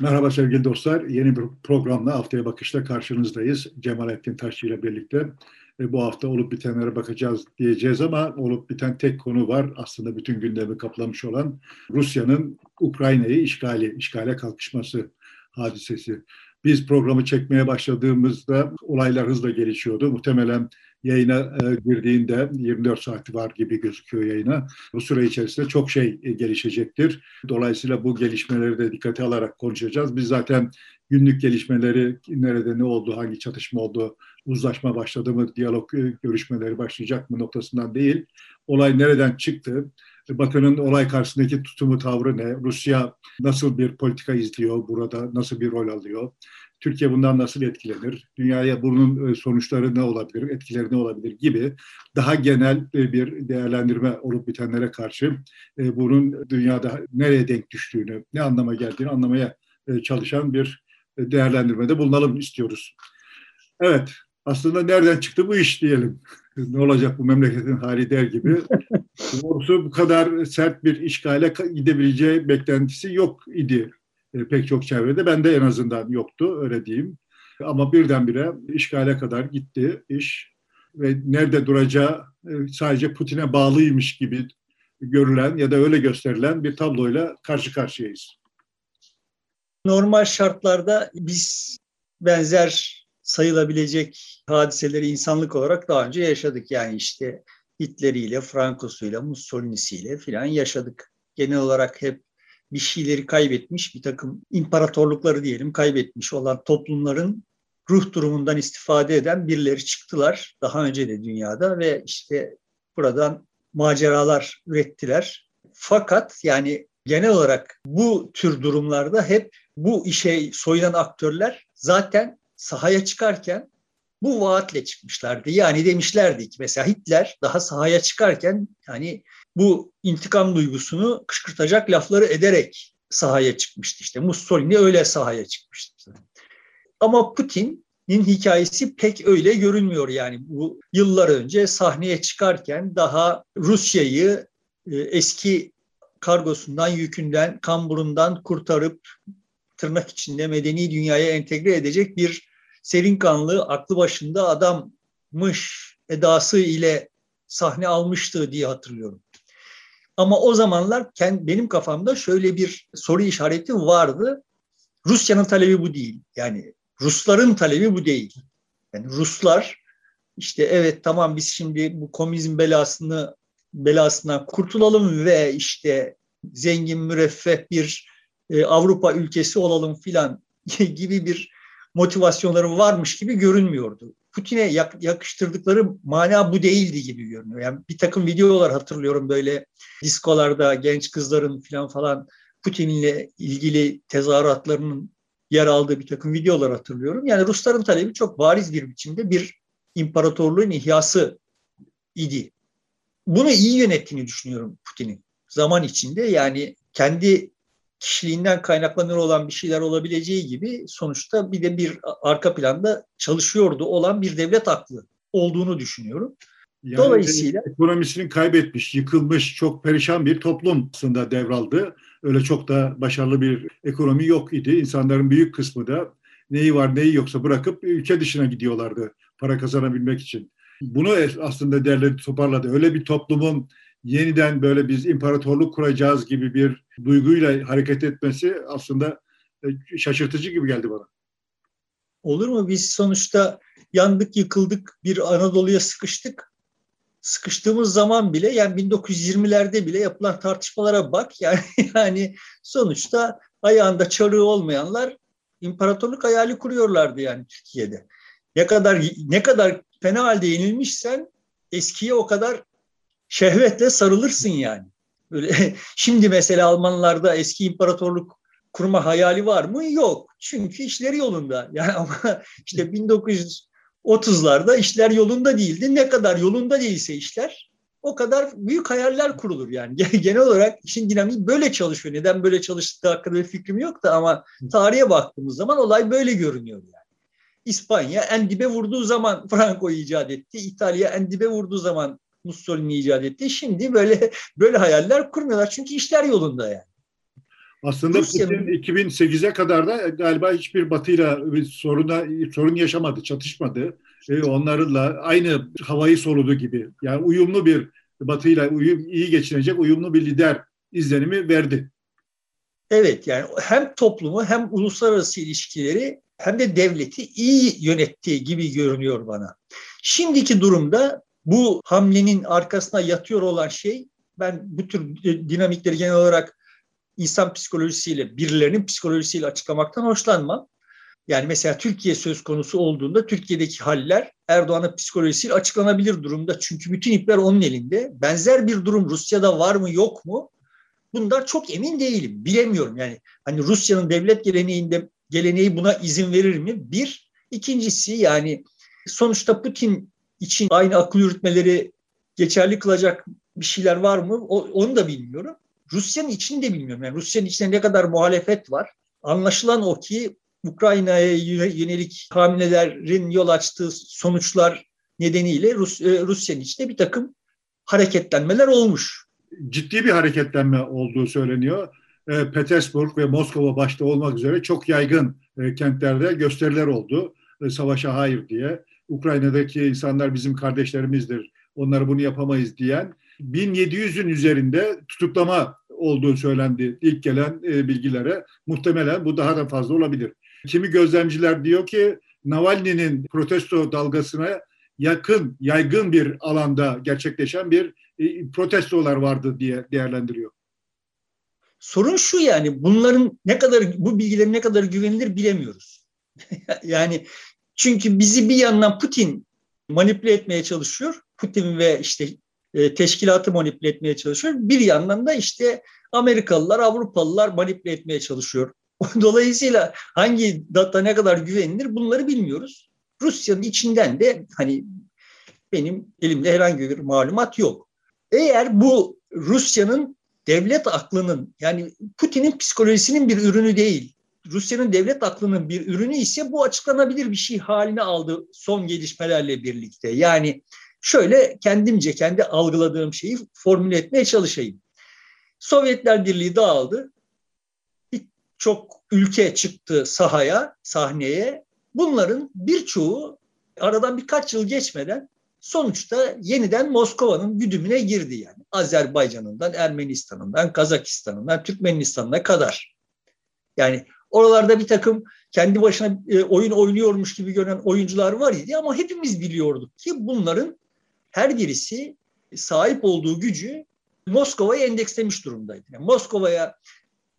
Merhaba sevgili dostlar. Yeni bir programla Haftaya Bakış'ta karşınızdayız. Cemalettin Taşçı ile birlikte. E, bu hafta olup bitenlere bakacağız diyeceğiz ama olup biten tek konu var. Aslında bütün gündemi kaplamış olan Rusya'nın Ukrayna'yı işgali, işgale kalkışması hadisesi. Biz programı çekmeye başladığımızda olaylar hızla gelişiyordu. Muhtemelen yayına e, girdiğinde 24 saati var gibi gözüküyor yayına. Bu süre içerisinde çok şey e, gelişecektir. Dolayısıyla bu gelişmeleri de dikkate alarak konuşacağız. Biz zaten günlük gelişmeleri nerede ne oldu, hangi çatışma oldu, uzlaşma başladı mı, diyalog e, görüşmeleri başlayacak mı noktasından değil. Olay nereden çıktı? Batı'nın olay karşısındaki tutumu, tavrı ne? Rusya nasıl bir politika izliyor burada, nasıl bir rol alıyor? Türkiye bundan nasıl etkilenir? Dünyaya bunun e, sonuçları ne olabilir, etkileri ne olabilir gibi daha genel e, bir değerlendirme olup bitenlere karşı e, bunun dünyada nereye denk düştüğünü, ne anlama geldiğini anlamaya çalışan bir değerlendirmede bulunalım istiyoruz. Evet, aslında nereden çıktı bu iş diyelim. ne olacak bu memleketin hali der gibi. Doğrusu bu kadar sert bir işgale gidebileceği beklentisi yok idi pek çok çevrede. Ben de en azından yoktu öyle diyeyim. Ama birdenbire işgale kadar gitti iş ve nerede duracağı e, sadece Putin'e bağlıymış gibi görülen ya da öyle gösterilen bir tabloyla karşı karşıyayız. Normal şartlarda biz benzer sayılabilecek hadiseleri insanlık olarak daha önce yaşadık. Yani işte Hitler'iyle, Franco'suyla, Mussolini'siyle filan yaşadık. Genel olarak hep bir şeyleri kaybetmiş, bir takım imparatorlukları diyelim kaybetmiş olan toplumların ruh durumundan istifade eden birileri çıktılar daha önce de dünyada ve işte buradan maceralar ürettiler. Fakat yani genel olarak bu tür durumlarda hep bu işe soyulan aktörler zaten sahaya çıkarken bu vaatle çıkmışlardı. Yani demişlerdi ki mesela Hitler daha sahaya çıkarken yani bu intikam duygusunu kışkırtacak lafları ederek sahaya çıkmıştı. İşte Mussolini öyle sahaya çıkmıştı. Ama Putin'in hikayesi pek öyle görünmüyor yani. Bu yıllar önce sahneye çıkarken daha Rusya'yı e, eski kargosundan, yükünden, kamburundan kurtarıp tırnak içinde medeni dünyaya entegre edecek bir serin kanlı, aklı başında adammış edası ile sahne almıştı diye hatırlıyorum. Ama o zamanlar benim kafamda şöyle bir soru işareti vardı. Rusya'nın talebi bu değil. Yani Rusların talebi bu değil. Yani Ruslar işte evet tamam biz şimdi bu komünizm belasını belasından kurtulalım ve işte zengin müreffeh bir e, Avrupa ülkesi olalım filan gibi bir motivasyonları varmış gibi görünmüyordu. Putin'e yakıştırdıkları mana bu değildi gibi görünüyor. Yani bir takım videolar hatırlıyorum böyle diskolarda genç kızların falan falan Putin'le ilgili tezahüratlarının yer aldığı bir takım videolar hatırlıyorum. Yani Rusların talebi çok bariz bir biçimde bir imparatorluğun ihyası idi. Bunu iyi yönettiğini düşünüyorum Putin'in. Zaman içinde yani kendi kişiliğinden kaynaklanır olan bir şeyler olabileceği gibi sonuçta bir de bir arka planda çalışıyordu olan bir devlet aklı olduğunu düşünüyorum. Yani Dolayısıyla ekonomisini kaybetmiş, yıkılmış, çok perişan bir toplum aslında devraldı. Öyle çok da başarılı bir ekonomi yok idi. İnsanların büyük kısmı da neyi var neyi yoksa bırakıp ülke dışına gidiyorlardı para kazanabilmek için. Bunu aslında derleri toparladı. Öyle bir toplumun yeniden böyle biz imparatorluk kuracağız gibi bir duyguyla hareket etmesi aslında e, şaşırtıcı gibi geldi bana. Olur mu? Biz sonuçta yandık, yıkıldık, bir Anadolu'ya sıkıştık. Sıkıştığımız zaman bile yani 1920'lerde bile yapılan tartışmalara bak. Yani yani sonuçta ayağında çarığı olmayanlar imparatorluk hayali kuruyorlardı yani Türkiye'de. Ne kadar ne kadar fena halde yenilmişsen eskiye o kadar şehvetle sarılırsın yani. Böyle şimdi mesela Almanlarda eski imparatorluk kurma hayali var mı? Yok. Çünkü işleri yolunda. Yani ama işte 1930'larda işler yolunda değildi. Ne kadar yolunda değilse işler o kadar büyük hayaller kurulur yani. Genel olarak işin dinamiği böyle çalışıyor. Neden böyle çalıştığı hakkında bir fikrim yok da ama tarihe baktığımız zaman olay böyle görünüyor yani. İspanya en dibe vurduğu zaman Franco icat etti. İtalya en dibe vurduğu zaman Mussolini icat etti. Şimdi böyle böyle hayaller kurmuyorlar çünkü işler yolunda yani. Aslında. Putin 2008'e kadar da galiba hiçbir batıyla bir soruna, sorun yaşamadı, çatışmadı. Ee, onlarla aynı havayı soludu gibi. Yani uyumlu bir batıyla uyum, iyi geçinecek uyumlu bir lider izlenimi verdi. Evet yani hem toplumu hem uluslararası ilişkileri hem de devleti iyi yönettiği gibi görünüyor bana. Şimdiki durumda bu hamlenin arkasına yatıyor olan şey ben bu tür dinamikleri genel olarak insan psikolojisiyle, birilerinin psikolojisiyle açıklamaktan hoşlanmam. Yani mesela Türkiye söz konusu olduğunda Türkiye'deki haller Erdoğan'ın psikolojisiyle açıklanabilir durumda. Çünkü bütün ipler onun elinde. Benzer bir durum Rusya'da var mı yok mu? Bundan çok emin değilim. Bilemiyorum yani. Hani Rusya'nın devlet geleneğinde geleneği buna izin verir mi? Bir. İkincisi yani sonuçta Putin için aynı akıl yürütmeleri geçerli kılacak bir şeyler var mı? O, onu da bilmiyorum. Rusya'nın içini de bilmiyorum. Yani Rusya'nın içinde ne kadar muhalefet var? Anlaşılan o ki Ukrayna'ya yönelik hamlelerin yol açtığı sonuçlar nedeniyle Rus, e, Rusya'nın içinde bir takım hareketlenmeler olmuş. Ciddi bir hareketlenme olduğu söyleniyor. E, Petersburg ve Moskova başta olmak üzere çok yaygın e, kentlerde gösteriler oldu. Savaşa hayır diye. Ukrayna'daki insanlar bizim kardeşlerimizdir. Onları bunu yapamayız diyen 1700'ün üzerinde tutuklama olduğu söylendi ilk gelen bilgilere. Muhtemelen bu daha da fazla olabilir. Kimi gözlemciler diyor ki Navalny'nin protesto dalgasına yakın, yaygın bir alanda gerçekleşen bir e, protestolar vardı diye değerlendiriyor. Sorun şu yani bunların ne kadar bu bilgilerin ne kadar güvenilir bilemiyoruz. yani çünkü bizi bir yandan Putin manipüle etmeye çalışıyor. Putin ve işte e, teşkilatı manipüle etmeye çalışıyor. Bir yandan da işte Amerikalılar, Avrupalılar manipüle etmeye çalışıyor. Dolayısıyla hangi data ne kadar güvenilir bunları bilmiyoruz. Rusya'nın içinden de hani benim elimde herhangi bir malumat yok. Eğer bu Rusya'nın devlet aklının yani Putin'in psikolojisinin bir ürünü değil, Rusya'nın devlet aklının bir ürünü ise bu açıklanabilir bir şey haline aldı son gelişmelerle birlikte. Yani şöyle kendimce kendi algıladığım şeyi formüle etmeye çalışayım. Sovyetler Birliği dağıldı çok ülke çıktı sahaya, sahneye. Bunların birçoğu aradan birkaç yıl geçmeden sonuçta yeniden Moskova'nın güdümüne girdi yani. Azerbaycan'ından, Ermenistan'ından, Kazakistan'ından, Türkmenistan'ına kadar. Yani oralarda bir takım kendi başına e, oyun oynuyormuş gibi görünen oyuncular var idi ama hepimiz biliyorduk ki bunların her birisi sahip olduğu gücü Moskova'ya endekslemiş durumdaydı. Yani Moskova'ya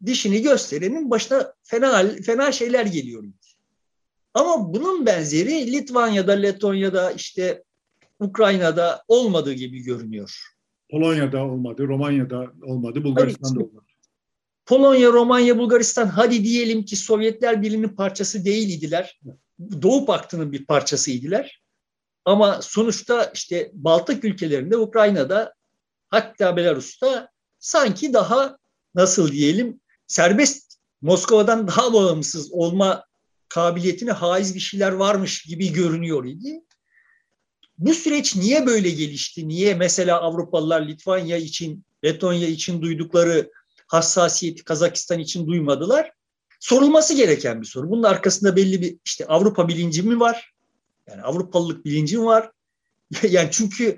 dişini gösterenin başına fena fena şeyler geliyor. Ama bunun benzeri Litvanya'da, Letonya'da, işte Ukrayna'da olmadığı gibi görünüyor. Polonya'da olmadı, Romanya'da olmadı, Bulgaristan'da olmadı. Polonya, Romanya, Bulgaristan hadi diyelim ki Sovyetler Birliği'nin parçası değildiler. Doğu Paktı'nın bir parçasıydılar. Ama sonuçta işte Baltık ülkelerinde, Ukrayna'da hatta Belarus'ta sanki daha nasıl diyelim serbest Moskova'dan daha bağımsız olma kabiliyetine haiz bir şeyler varmış gibi görünüyor idi. Bu süreç niye böyle gelişti? Niye mesela Avrupalılar Litvanya için, Letonya için duydukları hassasiyeti Kazakistan için duymadılar? Sorulması gereken bir soru. Bunun arkasında belli bir işte Avrupa bilinci mi var? Yani Avrupalılık bilinci mi var? yani çünkü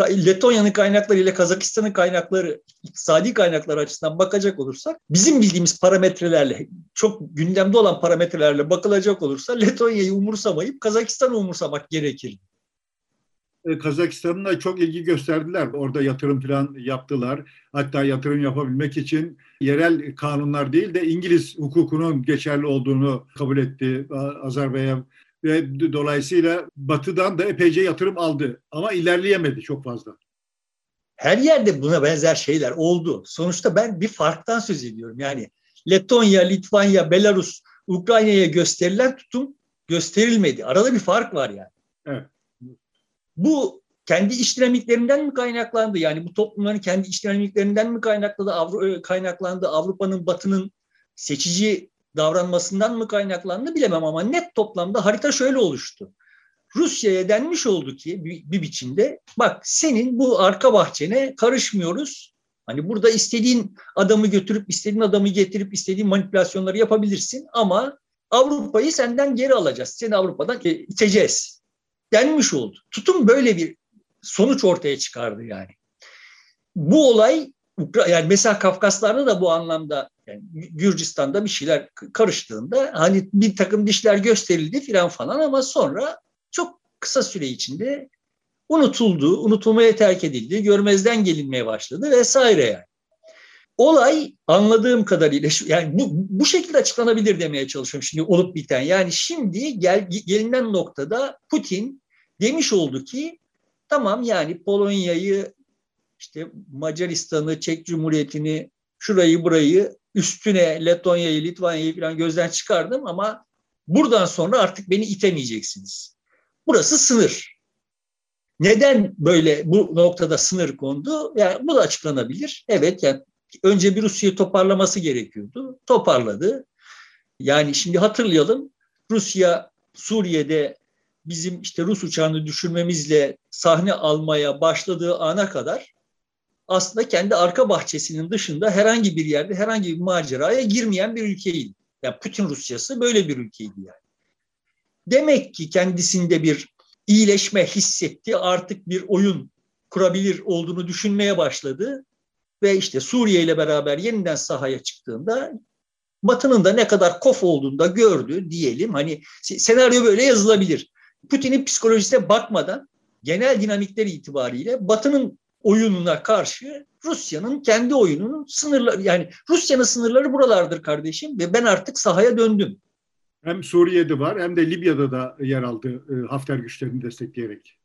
Letonya'nın kaynakları ile Kazakistan'ın kaynakları, iktisadi kaynakları açısından bakacak olursak, bizim bildiğimiz parametrelerle, çok gündemde olan parametrelerle bakılacak olursa Letonya'yı umursamayıp Kazakistan'ı umursamak gerekir. E, Kazakistan'ın da çok ilgi gösterdiler. Orada yatırım falan yaptılar. Hatta yatırım yapabilmek için yerel kanunlar değil de İngiliz hukukunun geçerli olduğunu kabul etti. Azerbaycan ve dolayısıyla Batı'dan da epeyce yatırım aldı ama ilerleyemedi çok fazla. Her yerde buna benzer şeyler oldu. Sonuçta ben bir farktan söz ediyorum. Yani Letonya, Litvanya, Belarus, Ukrayna'ya gösterilen tutum gösterilmedi. Arada bir fark var yani. Evet. Bu kendi iş dinamiklerinden mi kaynaklandı? Yani bu toplumların kendi iş dinamiklerinden mi kaynaklandı? Avru kaynaklandı? Avrupa'nın, Batı'nın seçici davranmasından mı kaynaklandı bilemem ama net toplamda harita şöyle oluştu. Rusya'ya denmiş oldu ki bir, bir biçimde bak senin bu arka bahçene karışmıyoruz. Hani burada istediğin adamı götürüp istediğin adamı getirip istediğin manipülasyonları yapabilirsin ama Avrupa'yı senden geri alacağız. Seni Avrupa'dan iteceğiz. Denmiş oldu. Tutum böyle bir sonuç ortaya çıkardı yani. Bu olay yani mesela Kafkaslarda da bu anlamda yani Gürcistan'da bir şeyler karıştığında hani bir takım dişler gösterildi filan falan ama sonra çok kısa süre içinde unutuldu, unutulmaya terk edildi, görmezden gelinmeye başladı vesaire yani. Olay anladığım kadarıyla yani bu, bu şekilde açıklanabilir demeye çalışıyorum şimdi olup biten. Yani şimdi gel, gelinen noktada Putin demiş oldu ki tamam yani Polonya'yı işte Macaristan'ı, Çek Cumhuriyeti'ni, şurayı burayı üstüne Letonya'yı, Litvanya'yı falan gözden çıkardım ama buradan sonra artık beni itemeyeceksiniz. Burası sınır. Neden böyle bu noktada sınır kondu? Yani bu da açıklanabilir. Evet yani önce bir Rusya'yı toparlaması gerekiyordu. Toparladı. Yani şimdi hatırlayalım Rusya Suriye'de bizim işte Rus uçağını düşürmemizle sahne almaya başladığı ana kadar aslında kendi arka bahçesinin dışında herhangi bir yerde herhangi bir maceraya girmeyen bir ülkeydi. Yani Putin Rusyası böyle bir ülkeydi yani. Demek ki kendisinde bir iyileşme hissetti. Artık bir oyun kurabilir olduğunu düşünmeye başladı. Ve işte Suriye ile beraber yeniden sahaya çıktığında Batı'nın da ne kadar kof olduğunu da gördü diyelim. Hani senaryo böyle yazılabilir. Putin'in psikolojisine bakmadan genel dinamikler itibariyle Batı'nın oyununa karşı Rusya'nın kendi oyununun sınırları yani Rusya'nın sınırları buralardır kardeşim ve ben artık sahaya döndüm. Hem Suriye'de var hem de Libya'da da yer aldı e, Hafter güçlerini destekleyerek.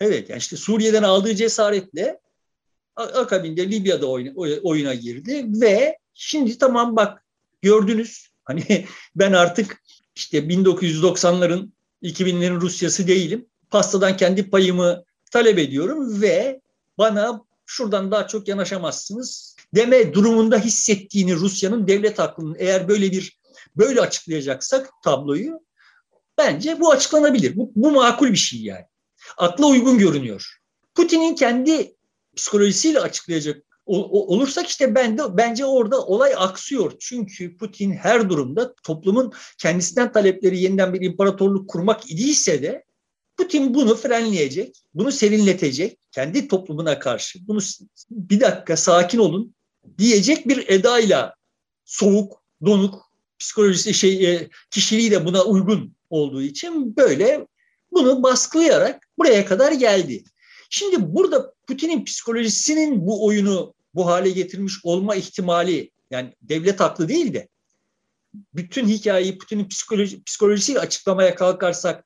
Evet yani işte Suriye'den aldığı cesaretle akabinde Libya'da oyuna, oyuna girdi ve şimdi tamam bak gördünüz hani ben artık işte 1990'ların 2000'lerin Rusyası değilim. Pastadan kendi payımı talep ediyorum ve bana şuradan daha çok yanaşamazsınız deme durumunda hissettiğini Rusya'nın devlet aklının eğer böyle bir böyle açıklayacaksak tabloyu bence bu açıklanabilir. Bu, bu makul bir şey yani. Akla uygun görünüyor. Putin'in kendi psikolojisiyle açıklayacak olursak işte ben de, bence orada olay aksıyor. Çünkü Putin her durumda toplumun kendisinden talepleri yeniden bir imparatorluk kurmak idiyse de Putin bunu frenleyecek, bunu serinletecek, kendi toplumuna karşı bunu bir dakika sakin olun diyecek bir edayla soğuk, donuk, psikolojisi şey e, kişiliği de buna uygun olduğu için böyle bunu baskılayarak buraya kadar geldi. Şimdi burada Putin'in psikolojisinin bu oyunu bu hale getirmiş olma ihtimali yani devlet haklı değil de bütün hikayeyi Putin'in psikoloji, psikolojisiyle açıklamaya kalkarsak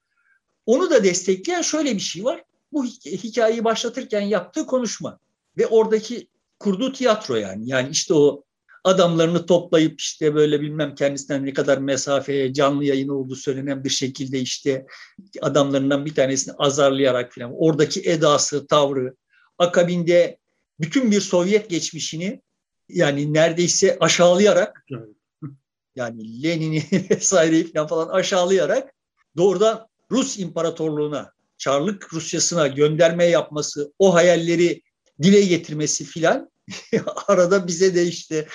onu da destekleyen şöyle bir şey var. Bu hikayeyi başlatırken yaptığı konuşma ve oradaki kurduğu tiyatro yani. Yani işte o adamlarını toplayıp işte böyle bilmem kendisinden ne kadar mesafeye canlı yayın olduğu söylenen bir şekilde işte adamlarından bir tanesini azarlayarak falan oradaki edası, tavrı akabinde bütün bir Sovyet geçmişini yani neredeyse aşağılayarak yani Lenin'i vesaireyi falan, falan aşağılayarak doğrudan Rus İmparatorluğu'na, Çarlık Rusyası'na gönderme yapması, o hayalleri dile getirmesi filan arada bize de işte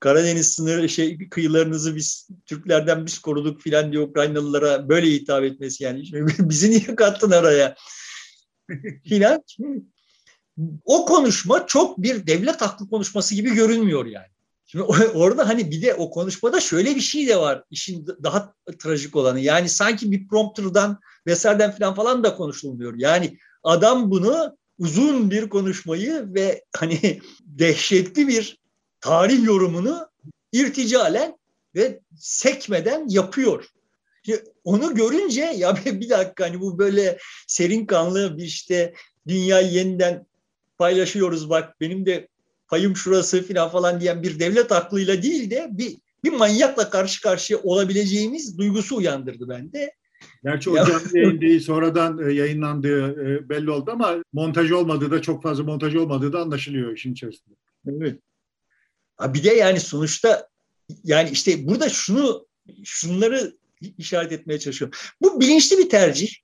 Karadeniz sınırı şey kıyılarınızı biz Türklerden biz koruduk filan diye Ukraynalılara böyle hitap etmesi yani bizi niye kattın araya filan. O konuşma çok bir devlet haklı konuşması gibi görünmüyor yani. Şimdi orada hani bir de o konuşmada şöyle bir şey de var. işin daha trajik olanı. Yani sanki bir prompterdan vesaireden falan falan da konuşulmuyor. Yani adam bunu uzun bir konuşmayı ve hani dehşetli bir tarih yorumunu irticalen ve sekmeden yapıyor. Onu görünce ya bir dakika hani bu böyle serin kanlı bir işte dünyayı yeniden paylaşıyoruz bak benim de payım şurası falan falan diyen bir devlet aklıyla değil de bir bir manyakla karşı karşıya olabileceğimiz duygusu uyandırdı bende. Gerçi o canlı yayın değil sonradan e, yayınlandığı e, belli oldu ama montaj olmadığı da çok fazla montaj olmadığı da anlaşılıyor işin içerisinde. Evet. Bir de yani sonuçta yani işte burada şunu şunları işaret etmeye çalışıyorum. Bu bilinçli bir tercih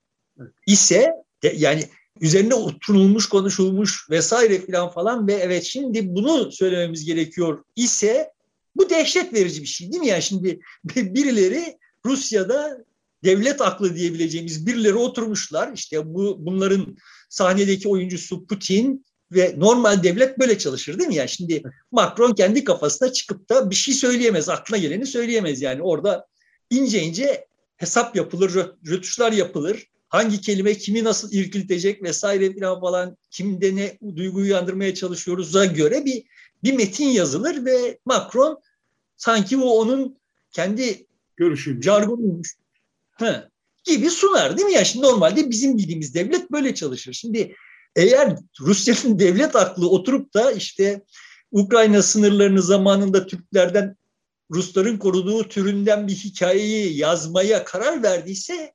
ise yani üzerine oturulmuş, konuşulmuş vesaire filan falan ve evet şimdi bunu söylememiz gerekiyor ise bu dehşet verici bir şey değil mi? Yani şimdi birileri Rusya'da devlet aklı diyebileceğimiz birileri oturmuşlar. İşte bu bunların sahnedeki oyuncusu Putin ve normal devlet böyle çalışır değil mi? Yani şimdi Macron kendi kafasına çıkıp da bir şey söyleyemez, aklına geleni söyleyemez yani. Orada ince ince hesap yapılır, rötuşlar yapılır. Hangi kelime kimi nasıl irkiltecek vesaire falan falan kimde ne duyguyu uyandırmaya çalışıyoruz'a göre bir bir metin yazılır ve Macron sanki bu onun kendi görüşü jargonuymuş gibi sunar değil mi? Ya şimdi normalde bizim bildiğimiz devlet böyle çalışır. Şimdi eğer Rusya'nın devlet aklı oturup da işte Ukrayna sınırlarını zamanında Türklerden Rusların koruduğu türünden bir hikayeyi yazmaya karar verdiyse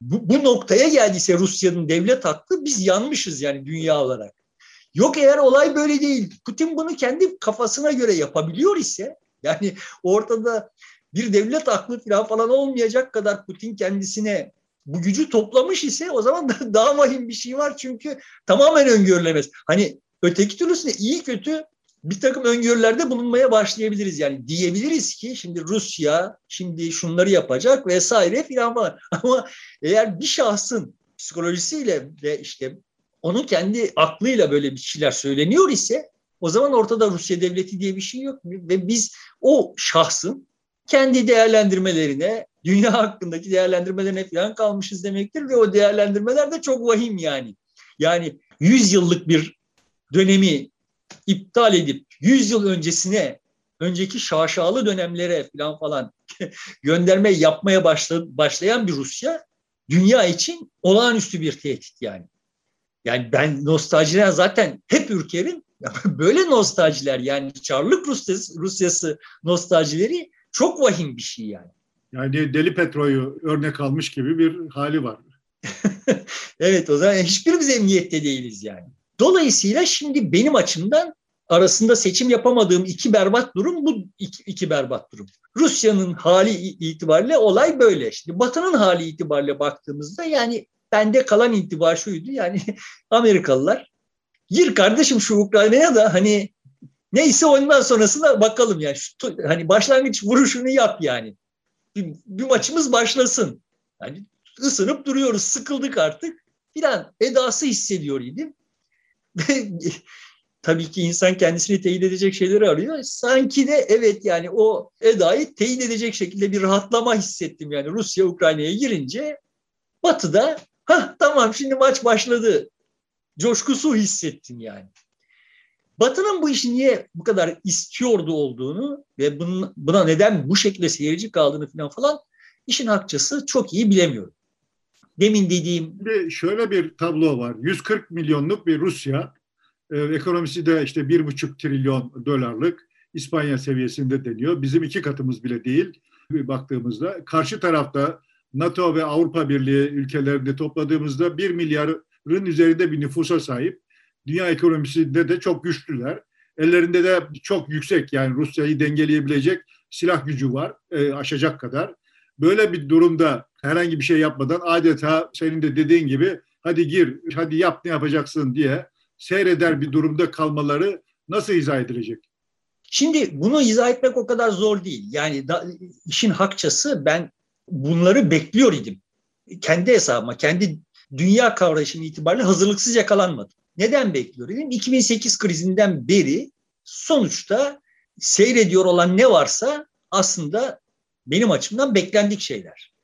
bu, bu noktaya geldiyse Rusya'nın devlet aklı biz yanmışız yani dünya olarak. Yok eğer olay böyle değil. Putin bunu kendi kafasına göre yapabiliyor ise yani ortada bir devlet aklı falan olmayacak kadar Putin kendisine bu gücü toplamış ise o zaman da daha vahim bir şey var çünkü tamamen öngörülemez. Hani öteki türlüsünde iyi kötü bir takım öngörülerde bulunmaya başlayabiliriz. Yani diyebiliriz ki şimdi Rusya şimdi şunları yapacak vesaire filan falan. Ama eğer bir şahsın psikolojisiyle ve işte onun kendi aklıyla böyle bir şeyler söyleniyor ise o zaman ortada Rusya devleti diye bir şey yok. Ve biz o şahsın kendi değerlendirmelerine, dünya hakkındaki değerlendirmelerine falan kalmışız demektir ve o değerlendirmeler de çok vahim yani. Yani 100 yıllık bir dönemi iptal edip 100 yıl öncesine, önceki şaşalı dönemlere falan falan gönderme yapmaya başlayan bir Rusya dünya için olağanüstü bir tehdit yani. Yani ben nostaljiden zaten hep ürkerim. Böyle nostaljiler yani Çarlık Rusyası, Rusyası nostaljileri çok vahim bir şey yani. Yani Deli Petro'yu örnek almış gibi bir hali var. evet o zaman hiçbirimiz emniyette değiliz yani. Dolayısıyla şimdi benim açımdan arasında seçim yapamadığım iki berbat durum bu iki, iki berbat durum. Rusya'nın hali itibariyle olay böyle. Şimdi Batı'nın hali itibariyle baktığımızda yani bende kalan itibar şuydu yani Amerikalılar gir kardeşim şu Ukrayna'ya da hani neyse ondan sonrasında bakalım yani şu, hani başlangıç vuruşunu yap yani. Bir, bir maçımız başlasın. Hani ısınıp duruyoruz sıkıldık artık filan edası hissediyor idim. Tabii ki insan kendisini teyit edecek şeyleri arıyor. Sanki de evet yani o edayı teyit edecek şekilde bir rahatlama hissettim yani Rusya Ukrayna'ya girince Batı'da ha tamam şimdi maç başladı coşkusu hissettim yani. Batı'nın bu işi niye bu kadar istiyordu olduğunu ve buna neden bu şekilde seyirci kaldığını falan falan işin hakçası çok iyi bilemiyorum. Demin dediğim... Bir şöyle bir tablo var. 140 milyonluk bir Rusya, e, ekonomisi de işte 1,5 trilyon dolarlık İspanya seviyesinde deniyor. Bizim iki katımız bile değil baktığımızda. Karşı tarafta NATO ve Avrupa Birliği ülkelerinde topladığımızda 1 milyarın üzerinde bir nüfusa sahip dünya ekonomisinde de çok güçlüler. Ellerinde de çok yüksek yani Rusya'yı dengeleyebilecek silah gücü var e, aşacak kadar. Böyle bir durumda herhangi bir şey yapmadan adeta senin de dediğin gibi hadi gir, hadi yap ne yapacaksın diye seyreder bir durumda kalmaları nasıl izah edilecek? Şimdi bunu izah etmek o kadar zor değil. Yani da, işin hakçası ben bunları bekliyor idim. Kendi hesabıma, kendi dünya kavrayışım itibariyle hazırlıksız yakalanmadım. Neden bekliyor dedim? 2008 krizinden beri sonuçta seyrediyor olan ne varsa aslında benim açımdan beklendik şeyler.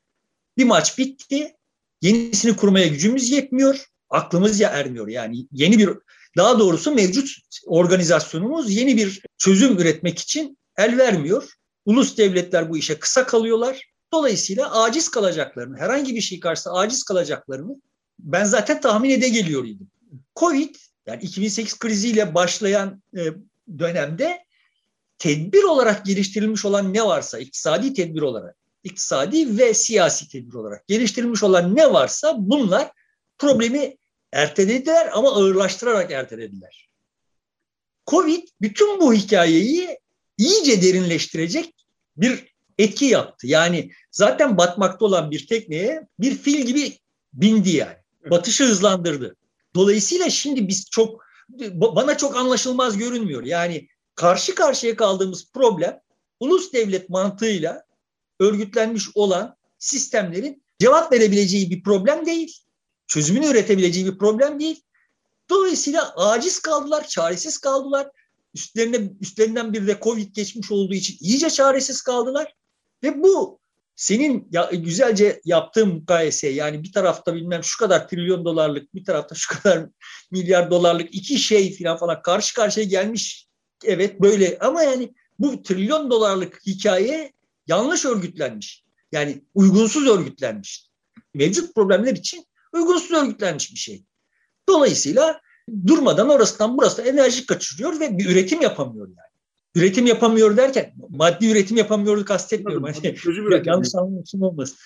Bir maç bitti. Yenisini kurmaya gücümüz yetmiyor. Aklımız ya ermiyor. Yani yeni bir daha doğrusu mevcut organizasyonumuz yeni bir çözüm üretmek için el vermiyor. Ulus devletler bu işe kısa kalıyorlar. Dolayısıyla aciz kalacaklarını, herhangi bir şey karşısında aciz kalacaklarını ben zaten tahmin ede geliyorydum. Covid yani 2008 kriziyle başlayan e, dönemde tedbir olarak geliştirilmiş olan ne varsa iktisadi tedbir olarak, iktisadi ve siyasi tedbir olarak geliştirilmiş olan ne varsa bunlar problemi ertelediler ama ağırlaştırarak ertelediler. Covid bütün bu hikayeyi iyice derinleştirecek bir etki yaptı. Yani zaten batmakta olan bir tekneye bir fil gibi bindi yani. Batışı hızlandırdı. Dolayısıyla şimdi biz çok bana çok anlaşılmaz görünmüyor. Yani karşı karşıya kaldığımız problem ulus devlet mantığıyla örgütlenmiş olan sistemlerin cevap verebileceği bir problem değil. Çözümünü üretebileceği bir problem değil. Dolayısıyla aciz kaldılar, çaresiz kaldılar. Üstlerine, üstlerinden bir de Covid geçmiş olduğu için iyice çaresiz kaldılar. Ve bu senin ya, güzelce yaptığın mukayese yani bir tarafta bilmem şu kadar trilyon dolarlık bir tarafta şu kadar milyar dolarlık iki şey falan falan karşı karşıya gelmiş. Evet böyle ama yani bu trilyon dolarlık hikaye yanlış örgütlenmiş. Yani uygunsuz örgütlenmiş. Mevcut problemler için uygunsuz örgütlenmiş bir şey. Dolayısıyla durmadan orasından burası enerji kaçırıyor ve bir üretim yapamıyor yani. Üretim yapamıyor derken maddi üretim yapamıyordu kastetmiyorum. Hani, yanlış anlaşılma olmasın.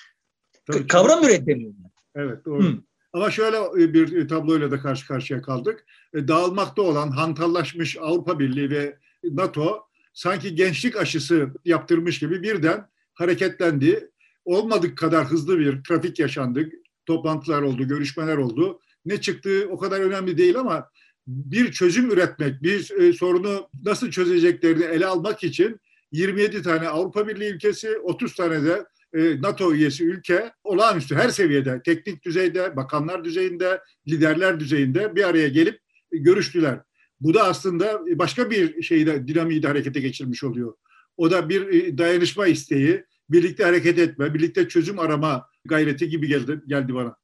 Tabii, Kavram tabii. üretemiyor. Evet doğru. Hı. Ama şöyle e, bir tabloyla da karşı karşıya kaldık. E, dağılmakta olan hantallaşmış Avrupa Birliği ve NATO sanki gençlik aşısı yaptırmış gibi birden hareketlendi. Olmadık kadar hızlı bir trafik yaşandı. Toplantılar oldu, görüşmeler oldu. Ne çıktığı o kadar önemli değil ama bir çözüm üretmek, bir e, sorunu nasıl çözeceklerini ele almak için 27 tane Avrupa Birliği ülkesi, 30 tane de e, NATO üyesi ülke olağanüstü her seviyede, teknik düzeyde, bakanlar düzeyinde, liderler düzeyinde bir araya gelip görüştüler. Bu da aslında başka bir şeyde dinamiği de harekete geçirmiş oluyor. O da bir e, dayanışma isteği, birlikte hareket etme, birlikte çözüm arama gayreti gibi geldi, geldi bana.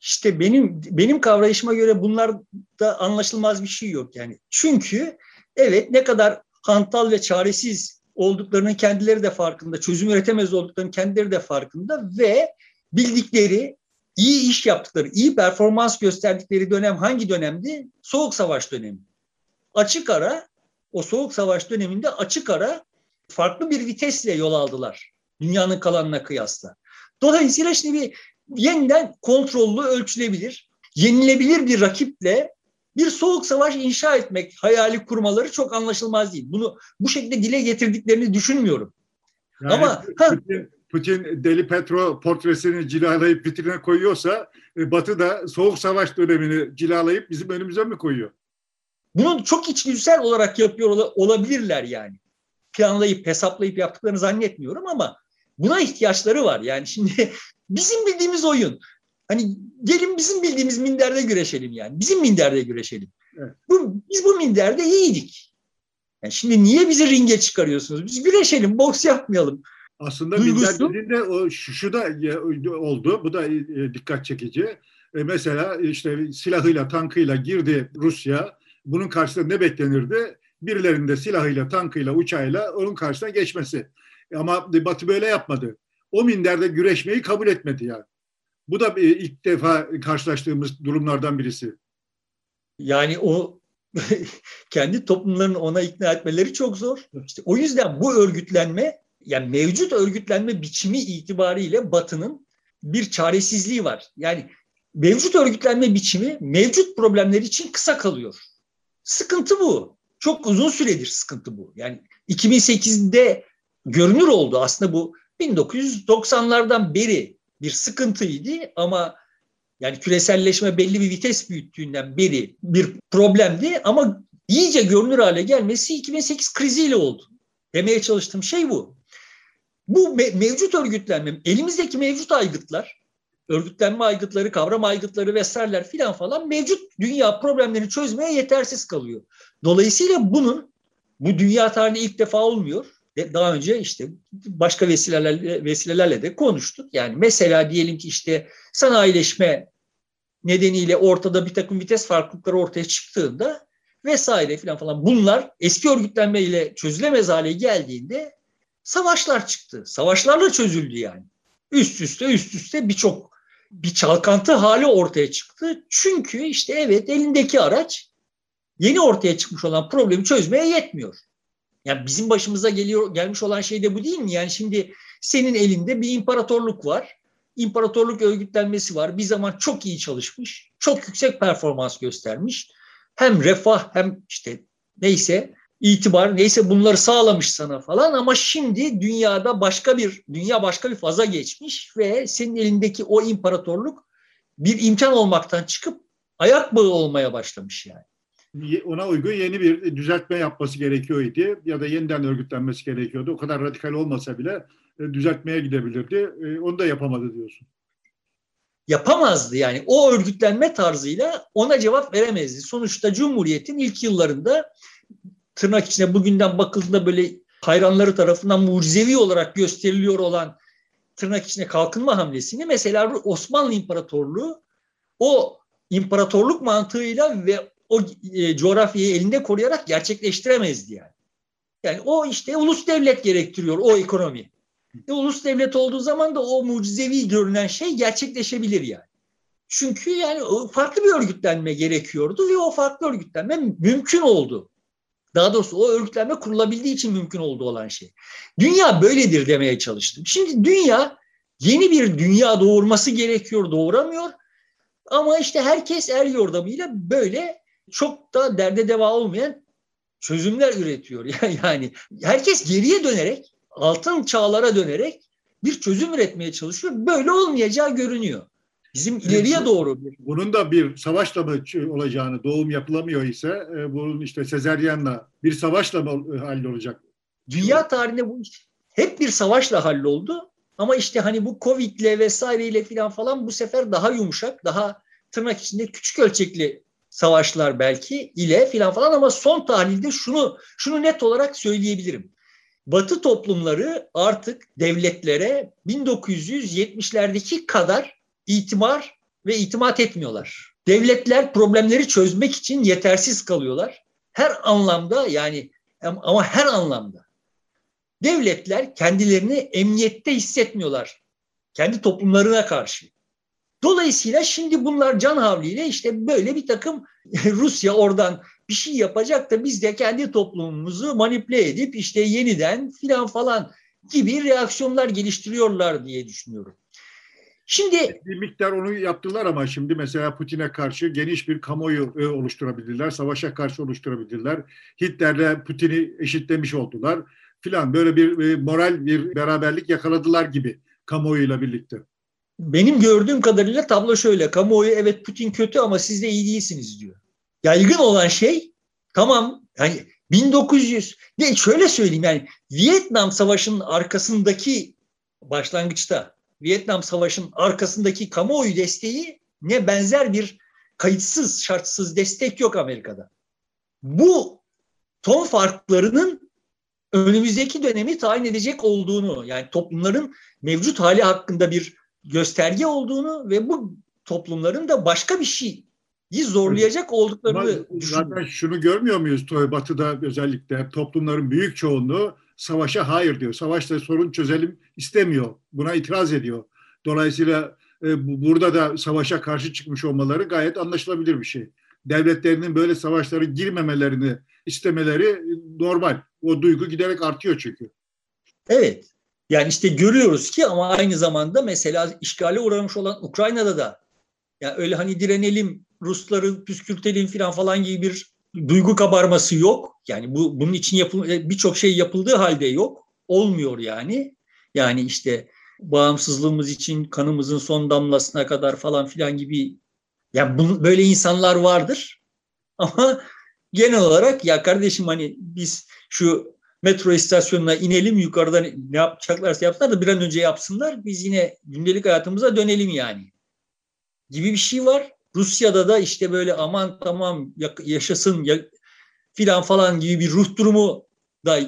İşte benim benim kavrayışıma göre bunlarda anlaşılmaz bir şey yok yani. Çünkü evet ne kadar hantal ve çaresiz olduklarının kendileri de farkında, çözüm üretemez olduklarının kendileri de farkında ve bildikleri, iyi iş yaptıkları, iyi performans gösterdikleri dönem hangi dönemdi? Soğuk Savaş dönemi. Açık ara, o Soğuk Savaş döneminde açık ara farklı bir vitesle yol aldılar. Dünyanın kalanına kıyasla. Dolayısıyla şimdi bir yeniden kontrollü ölçülebilir, yenilebilir bir rakiple bir soğuk savaş inşa etmek hayali kurmaları çok anlaşılmaz değil. Bunu bu şekilde dile getirdiklerini düşünmüyorum. Yani Ama Putin, Putin Deli Petro portresini cilalayıp vitrine koyuyorsa e, Batı da soğuk savaş dönemini cilalayıp bizim önümüze mi koyuyor? Bunu çok içgüdüsel olarak yapıyor olabilirler yani. Planlayıp hesaplayıp yaptıklarını zannetmiyorum ama buna ihtiyaçları var. Yani şimdi Bizim bildiğimiz oyun. Hani gelin bizim bildiğimiz minderde güreşelim yani. Bizim minderde güreşelim. Evet. Bu, biz bu minderde iyiydik. Yani şimdi niye bizi ringe çıkarıyorsunuz? Biz güreşelim, boks yapmayalım. Aslında Duygusu, minder dediğinde o şu, şu da oldu. Bu da e, dikkat çekici. E, mesela işte silahıyla, tankıyla girdi Rusya. Bunun karşısında ne beklenirdi? Birilerinde silahıyla, tankıyla, uçağıyla onun karşısına geçmesi. Ama Batı böyle yapmadı o minderde güreşmeyi kabul etmedi yani. Bu da ilk defa karşılaştığımız durumlardan birisi. Yani o kendi toplumlarını ona ikna etmeleri çok zor. İşte o yüzden bu örgütlenme yani mevcut örgütlenme biçimi itibariyle Batı'nın bir çaresizliği var. Yani mevcut örgütlenme biçimi mevcut problemler için kısa kalıyor. Sıkıntı bu. Çok uzun süredir sıkıntı bu. Yani 2008'de görünür oldu aslında bu 1990'lardan beri bir sıkıntıydı ama yani küreselleşme belli bir vites büyüttüğünden beri bir problemdi ama iyice görünür hale gelmesi 2008 kriziyle oldu. Demeye çalıştığım şey bu. Bu me- mevcut örgütlenme, elimizdeki mevcut aygıtlar, örgütlenme aygıtları, kavram aygıtları vesaireler filan falan mevcut dünya problemlerini çözmeye yetersiz kalıyor. Dolayısıyla bunun bu dünya tarihinde ilk defa olmuyor daha önce işte başka vesilelerle, vesilelerle de konuştuk. Yani mesela diyelim ki işte sanayileşme nedeniyle ortada bir takım vites farklılıkları ortaya çıktığında vesaire filan falan bunlar eski örgütlenme ile çözülemez hale geldiğinde savaşlar çıktı. Savaşlarla çözüldü yani. Üst üste üst üste birçok bir çalkantı hali ortaya çıktı. Çünkü işte evet elindeki araç yeni ortaya çıkmış olan problemi çözmeye yetmiyor. Yani bizim başımıza geliyor gelmiş olan şey de bu değil mi? Yani şimdi senin elinde bir imparatorluk var. İmparatorluk örgütlenmesi var. Bir zaman çok iyi çalışmış. Çok yüksek performans göstermiş. Hem refah hem işte neyse itibar neyse bunları sağlamış sana falan ama şimdi dünyada başka bir dünya başka bir faza geçmiş ve senin elindeki o imparatorluk bir imkan olmaktan çıkıp ayak bağı olmaya başlamış yani ona uygun yeni bir düzeltme yapması gerekiyordu ya da yeniden örgütlenmesi gerekiyordu. O kadar radikal olmasa bile e, düzeltmeye gidebilirdi. E, onu da yapamadı diyorsun. Yapamazdı yani. O örgütlenme tarzıyla ona cevap veremezdi. Sonuçta Cumhuriyet'in ilk yıllarında tırnak içine bugünden bakıldığında böyle hayranları tarafından mucizevi olarak gösteriliyor olan tırnak içine kalkınma hamlesini mesela Osmanlı İmparatorluğu o imparatorluk mantığıyla ve o e, coğrafyayı elinde koruyarak gerçekleştiremezdi yani. Yani o işte ulus devlet gerektiriyor o ekonomi. E, ulus devlet olduğu zaman da o mucizevi görünen şey gerçekleşebilir yani. Çünkü yani farklı bir örgütlenme gerekiyordu ve o farklı örgütlenme mümkün oldu. Daha doğrusu o örgütlenme kurulabildiği için mümkün oldu olan şey. Dünya böyledir demeye çalıştım. Şimdi dünya yeni bir dünya doğurması gerekiyor, doğuramıyor. Ama işte herkes er yordamıyla böyle çok da derde deva olmayan çözümler üretiyor. Yani herkes geriye dönerek, altın çağlara dönerek bir çözüm üretmeye çalışıyor. Böyle olmayacağı görünüyor. Bizim ileriye doğru bir. Bunun da bir savaşla mı olacağını, doğum yapılamıyor ise e, bunun işte sezeryenle bir savaşla mı hallolacak? Dünya tarihinde bu hep bir savaşla halloldu. Ama işte hani bu Covid'le vesaireyle falan falan bu sefer daha yumuşak, daha tırnak içinde küçük ölçekli savaşlar belki ile filan falan ama son tahlilde şunu şunu net olarak söyleyebilirim. Batı toplumları artık devletlere 1970'lerdeki kadar itibar ve itimat etmiyorlar. Devletler problemleri çözmek için yetersiz kalıyorlar. Her anlamda yani ama her anlamda. Devletler kendilerini emniyette hissetmiyorlar. Kendi toplumlarına karşı. Dolayısıyla şimdi bunlar can havliyle işte böyle bir takım Rusya oradan bir şey yapacak da biz de kendi toplumumuzu manipüle edip işte yeniden filan falan gibi reaksiyonlar geliştiriyorlar diye düşünüyorum. Şimdi bir miktar onu yaptılar ama şimdi mesela Putin'e karşı geniş bir kamuoyu e, oluşturabilirler, savaşa karşı oluşturabilirler. Hitler'le Putin'i eşitlemiş oldular filan böyle bir e, moral bir beraberlik yakaladılar gibi kamuoyuyla birlikte benim gördüğüm kadarıyla tablo şöyle. Kamuoyu evet Putin kötü ama siz de iyi değilsiniz diyor. Yaygın olan şey tamam yani 1900 ne şöyle söyleyeyim yani Vietnam Savaşı'nın arkasındaki başlangıçta Vietnam Savaşı'nın arkasındaki kamuoyu desteği ne benzer bir kayıtsız şartsız destek yok Amerika'da. Bu ton farklarının önümüzdeki dönemi tayin edecek olduğunu yani toplumların mevcut hali hakkında bir gösterge olduğunu ve bu toplumların da başka bir şeyi zorlayacak olduklarını düşünüyorum. Zaten şunu görmüyor muyuz Batı'da özellikle toplumların büyük çoğunluğu savaşa hayır diyor. Savaşta sorun çözelim istemiyor. Buna itiraz ediyor. Dolayısıyla e, burada da savaşa karşı çıkmış olmaları gayet anlaşılabilir bir şey. Devletlerinin böyle savaşlara girmemelerini istemeleri normal. O duygu giderek artıyor çünkü. Evet. Yani işte görüyoruz ki ama aynı zamanda mesela işgale uğramış olan Ukrayna'da da yani öyle hani direnelim Rusları püskürtelim falan falan gibi bir duygu kabarması yok. Yani bu bunun için e, birçok şey yapıldığı halde yok. Olmuyor yani. Yani işte bağımsızlığımız için kanımızın son damlasına kadar falan filan gibi yani bu, böyle insanlar vardır. Ama genel olarak ya kardeşim hani biz şu metro istasyonuna inelim yukarıdan ne yapacaklarsa yapsınlar da bir an önce yapsınlar. Biz yine gündelik hayatımıza dönelim yani. Gibi bir şey var. Rusya'da da işte böyle aman tamam yaşasın ya, filan falan gibi bir ruh durumu da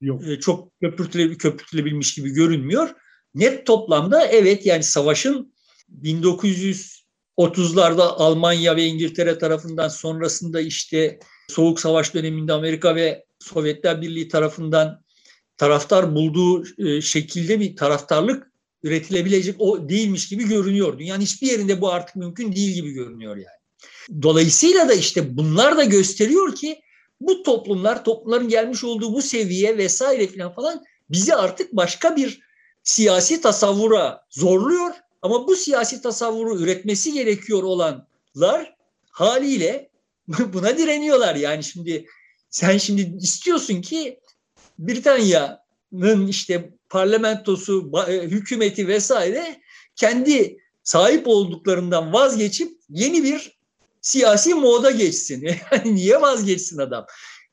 Yok. E, çok köpürtüle, köpürtülebilmiş gibi görünmüyor. Net toplamda evet yani savaşın 1930'larda Almanya ve İngiltere tarafından sonrasında işte Soğuk Savaş döneminde Amerika ve Sovyetler Birliği tarafından taraftar bulduğu e, şekilde bir taraftarlık üretilebilecek o değilmiş gibi görünüyor. Dünyanın hiçbir yerinde bu artık mümkün değil gibi görünüyor yani. Dolayısıyla da işte bunlar da gösteriyor ki bu toplumlar, toplumların gelmiş olduğu bu seviye vesaire falan falan bizi artık başka bir siyasi tasavvura zorluyor. Ama bu siyasi tasavvuru üretmesi gerekiyor olanlar haliyle buna direniyorlar. Yani şimdi sen şimdi istiyorsun ki Britanya'nın işte parlamentosu, e, hükümeti vesaire kendi sahip olduklarından vazgeçip yeni bir siyasi moda geçsin. Yani niye vazgeçsin adam?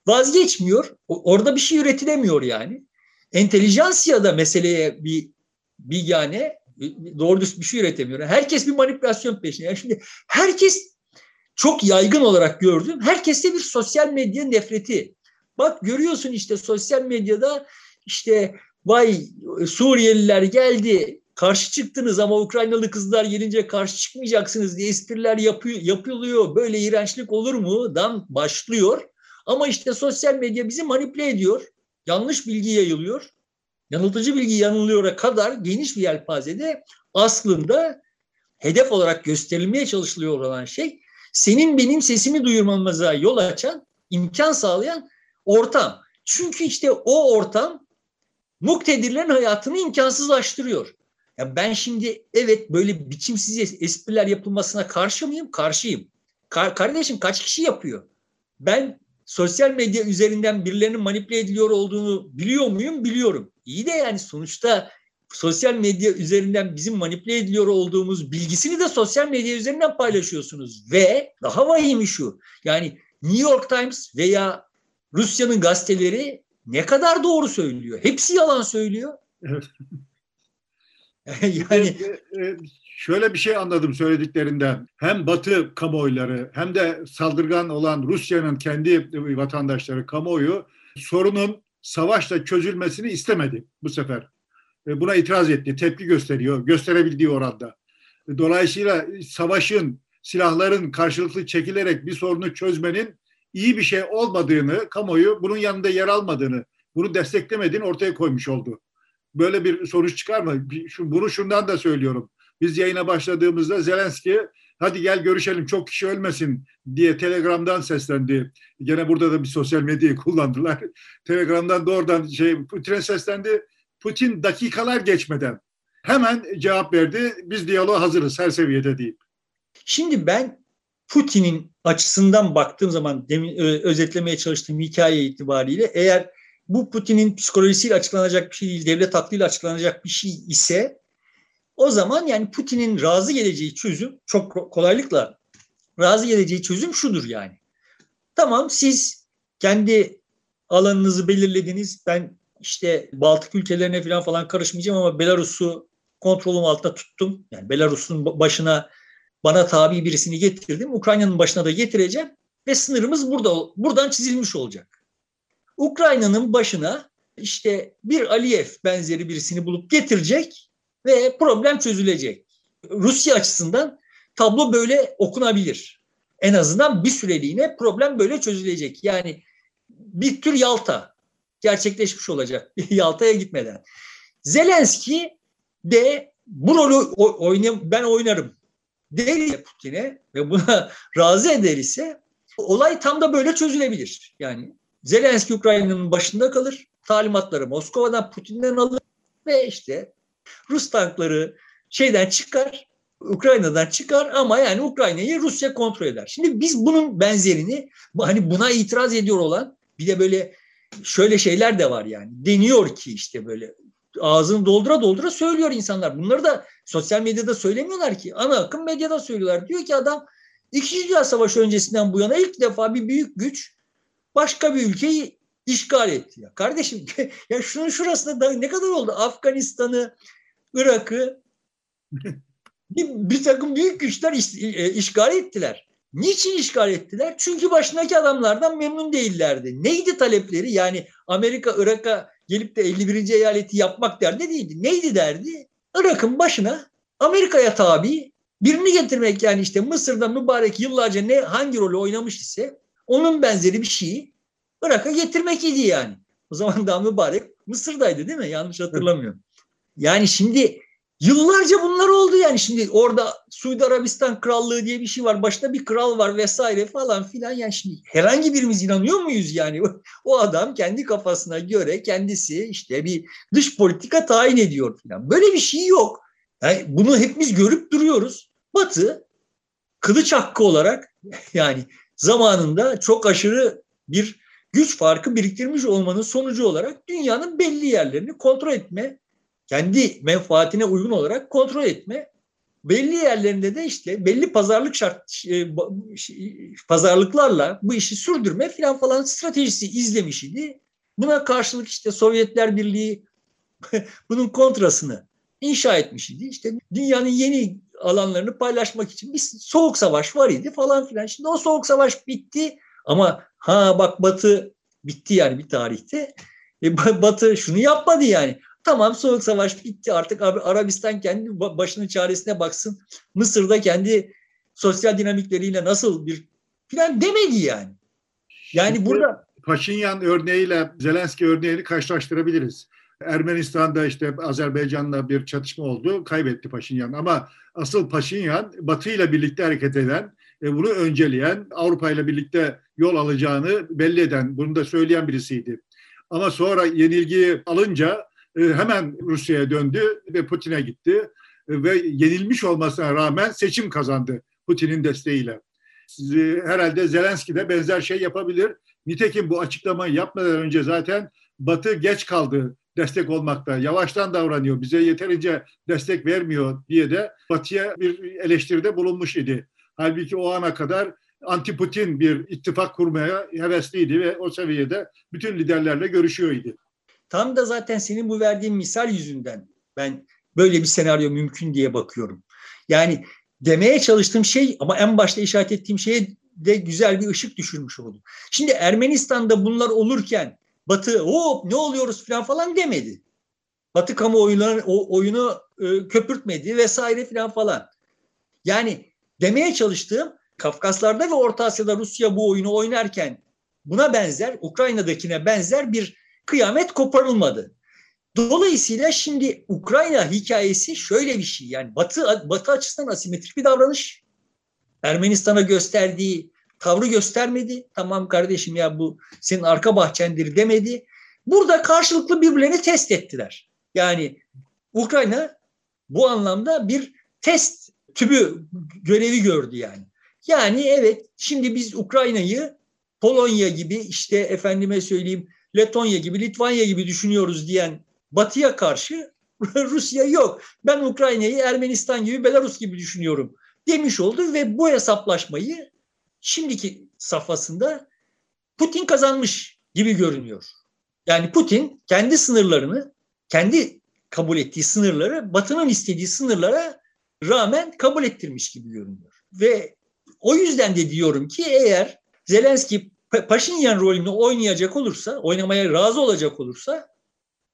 Vazgeçmiyor. Orada bir şey üretilemiyor yani. Entelijansiya da meseleye bir yani doğru düz bir şey üretemiyor. Herkes bir manipülasyon peşinde. Yani şimdi herkes çok yaygın olarak gördüm. Herkeste bir sosyal medya nefreti. Bak görüyorsun işte sosyal medyada işte vay Suriyeliler geldi karşı çıktınız ama Ukraynalı kızlar gelince karşı çıkmayacaksınız diye espriler yapıyor, yapılıyor. Böyle iğrençlik olur mu? Dan başlıyor. Ama işte sosyal medya bizi manipüle ediyor. Yanlış bilgi yayılıyor. Yanıltıcı bilgi yanılıyor'a kadar geniş bir yelpazede aslında hedef olarak gösterilmeye çalışılıyor olan şey senin benim sesimi duyurmamıza yol açan, imkan sağlayan ortam. Çünkü işte o ortam muktedirlerin hayatını imkansızlaştırıyor. Ya ben şimdi evet böyle biçimsiz espriler yapılmasına karşı mıyım? Karşıyım. Kar kardeşim kaç kişi yapıyor? Ben sosyal medya üzerinden birilerinin manipüle ediliyor olduğunu biliyor muyum? Biliyorum. İyi de yani sonuçta sosyal medya üzerinden bizim manipüle ediliyor olduğumuz bilgisini de sosyal medya üzerinden paylaşıyorsunuz. Ve daha vahimi şu. Yani New York Times veya Rusya'nın gazeteleri ne kadar doğru söylüyor? Hepsi yalan söylüyor. Evet. yani e, e, şöyle bir şey anladım söylediklerinden. Hem Batı kamuoyları hem de saldırgan olan Rusya'nın kendi vatandaşları kamuoyu sorunun savaşla çözülmesini istemedi bu sefer. Buna itiraz etti, tepki gösteriyor, gösterebildiği oranda. Dolayısıyla savaşın, silahların karşılıklı çekilerek bir sorunu çözmenin iyi bir şey olmadığını, kamuoyu bunun yanında yer almadığını, bunu desteklemediğini ortaya koymuş oldu. Böyle bir sonuç çıkar mı? Bunu şundan da söylüyorum. Biz yayına başladığımızda Zelenski hadi gel görüşelim çok kişi ölmesin diye Telegram'dan seslendi. Gene burada da bir sosyal medyayı kullandılar. Telegram'dan doğrudan şey Putin'e seslendi. Putin dakikalar geçmeden hemen cevap verdi. Biz diyaloğa hazırız her seviyede deyip. Şimdi ben Putin'in açısından baktığım zaman demin özetlemeye çalıştığım hikaye itibariyle eğer bu Putin'in psikolojisiyle açıklanacak bir şey değil, devlet aklıyla açıklanacak bir şey ise o zaman yani Putin'in razı geleceği çözüm çok kolaylıkla razı geleceği çözüm şudur yani. Tamam siz kendi alanınızı belirlediniz. Ben işte Baltık ülkelerine falan falan karışmayacağım ama Belarus'u kontrolüm altında tuttum. Yani Belarus'un başına bana tabi birisini getirdim. Ukrayna'nın başına da getireceğim ve sınırımız burada buradan çizilmiş olacak. Ukrayna'nın başına işte bir Aliyev benzeri birisini bulup getirecek ve problem çözülecek. Rusya açısından tablo böyle okunabilir. En azından bir süreliğine problem böyle çözülecek. Yani bir tür Yalta gerçekleşmiş olacak Yalta'ya gitmeden. Zelenski de bu rolü oynayam ben oynarım der Putin'e ve buna razı eder ise olay tam da böyle çözülebilir. Yani Zelenski Ukrayna'nın başında kalır. Talimatları Moskova'dan Putin'den alır ve işte Rus tankları şeyden çıkar, Ukrayna'dan çıkar ama yani Ukrayna'yı Rusya kontrol eder. Şimdi biz bunun benzerini hani buna itiraz ediyor olan bir de böyle şöyle şeyler de var yani. Deniyor ki işte böyle ağzını doldura doldura söylüyor insanlar. Bunları da sosyal medyada söylemiyorlar ki. Ana akım medyada söylüyorlar. Diyor ki adam İkinci Dünya Savaşı öncesinden bu yana ilk defa bir büyük güç başka bir ülkeyi işgal etti. Ya kardeşim ya şunun şurasında da ne kadar oldu? Afganistan'ı, Irak'ı bir, bir takım büyük güçler iş, e, işgal ettiler. Niçin işgal ettiler? Çünkü başındaki adamlardan memnun değillerdi. Neydi talepleri? Yani Amerika Irak'a gelip de 51. eyaleti yapmak derdi değildi. Neydi derdi? Irak'ın başına Amerika'ya tabi birini getirmek yani işte Mısır'da mübarek yıllarca ne hangi rolü oynamış ise onun benzeri bir şeyi Irak'a getirmek idi yani. O zaman daha mübarek Mısır'daydı değil mi? Yanlış hatırlamıyorum. Yani şimdi yıllarca bunlar oldu yani. Şimdi orada Suudi Arabistan Krallığı diye bir şey var. Başta bir kral var vesaire falan filan. Yani şimdi herhangi birimiz inanıyor muyuz yani? O adam kendi kafasına göre kendisi işte bir dış politika tayin ediyor falan. Böyle bir şey yok. Yani bunu hepimiz görüp duruyoruz. Batı kılıç hakkı olarak yani zamanında çok aşırı bir güç farkı biriktirmiş olmanın sonucu olarak dünyanın belli yerlerini kontrol etme, kendi menfaatine uygun olarak kontrol etme belli yerlerinde de işte belli pazarlık şart e, pazarlıklarla bu işi sürdürme falan falan stratejisi izlemiş idi. Buna karşılık işte Sovyetler Birliği bunun kontrasını inşa etmiş idi. İşte dünyanın yeni alanlarını paylaşmak için bir soğuk savaş var idi falan filan. Şimdi o soğuk savaş bitti ama ha bak Batı bitti yani bir tarihte. E, Batı şunu yapmadı yani. Tamam soğuk savaş bitti artık Arabistan kendi başının çaresine baksın. Mısır'da kendi sosyal dinamikleriyle nasıl bir filan demedi yani. Yani Şimdi burada Paşinyan örneğiyle Zelenski örneğini karşılaştırabiliriz. Ermenistan'da işte Azerbaycan'la bir çatışma oldu. Kaybetti Paşinyan ama asıl Paşinyan Batı ile birlikte hareket eden, bunu önceleyen, Avrupa ile birlikte yol alacağını belli eden, bunu da söyleyen birisiydi. Ama sonra yenilgiyi alınca hemen Rusya'ya döndü ve Putin'e gitti e, ve yenilmiş olmasına rağmen seçim kazandı Putin'in desteğiyle. Herhalde Zelenski de benzer şey yapabilir. Nitekim bu açıklamayı yapmadan önce zaten Batı geç kaldı destek olmakta. Yavaştan davranıyor. Bize yeterince destek vermiyor diye de Batı'ya bir eleştiride bulunmuş idi. Halbuki o ana kadar anti Putin bir ittifak kurmaya hevesliydi ve o seviyede bütün liderlerle görüşüyordu. Tam da zaten senin bu verdiğin misal yüzünden ben böyle bir senaryo mümkün diye bakıyorum. Yani demeye çalıştığım şey ama en başta işaret ettiğim şeye de güzel bir ışık düşürmüş oldum. Şimdi Ermenistan'da bunlar olurken Batı hop ne oluyoruz falan falan demedi. Batı kamuoyunu o oyunu e, köpürtmedi vesaire falan falan. Yani demeye çalıştığım Kafkaslarda ve Orta Asya'da Rusya bu oyunu oynarken buna benzer, Ukrayna'dakine benzer bir kıyamet koparılmadı. Dolayısıyla şimdi Ukrayna hikayesi şöyle bir şey. Yani Batı Batı açısından asimetrik bir davranış. Ermenistan'a gösterdiği tavrı göstermedi. Tamam kardeşim ya bu senin arka bahçendir demedi. Burada karşılıklı birbirlerini test ettiler. Yani Ukrayna bu anlamda bir test tübü görevi gördü yani. Yani evet şimdi biz Ukrayna'yı Polonya gibi işte efendime söyleyeyim Letonya gibi Litvanya gibi düşünüyoruz diyen Batı'ya karşı Rusya yok. Ben Ukrayna'yı Ermenistan gibi Belarus gibi düşünüyorum demiş oldu ve bu hesaplaşmayı şimdiki safhasında Putin kazanmış gibi görünüyor. Yani Putin kendi sınırlarını, kendi kabul ettiği sınırları Batı'nın istediği sınırlara rağmen kabul ettirmiş gibi görünüyor. Ve o yüzden de diyorum ki eğer Zelenski Paşinyan rolünü oynayacak olursa, oynamaya razı olacak olursa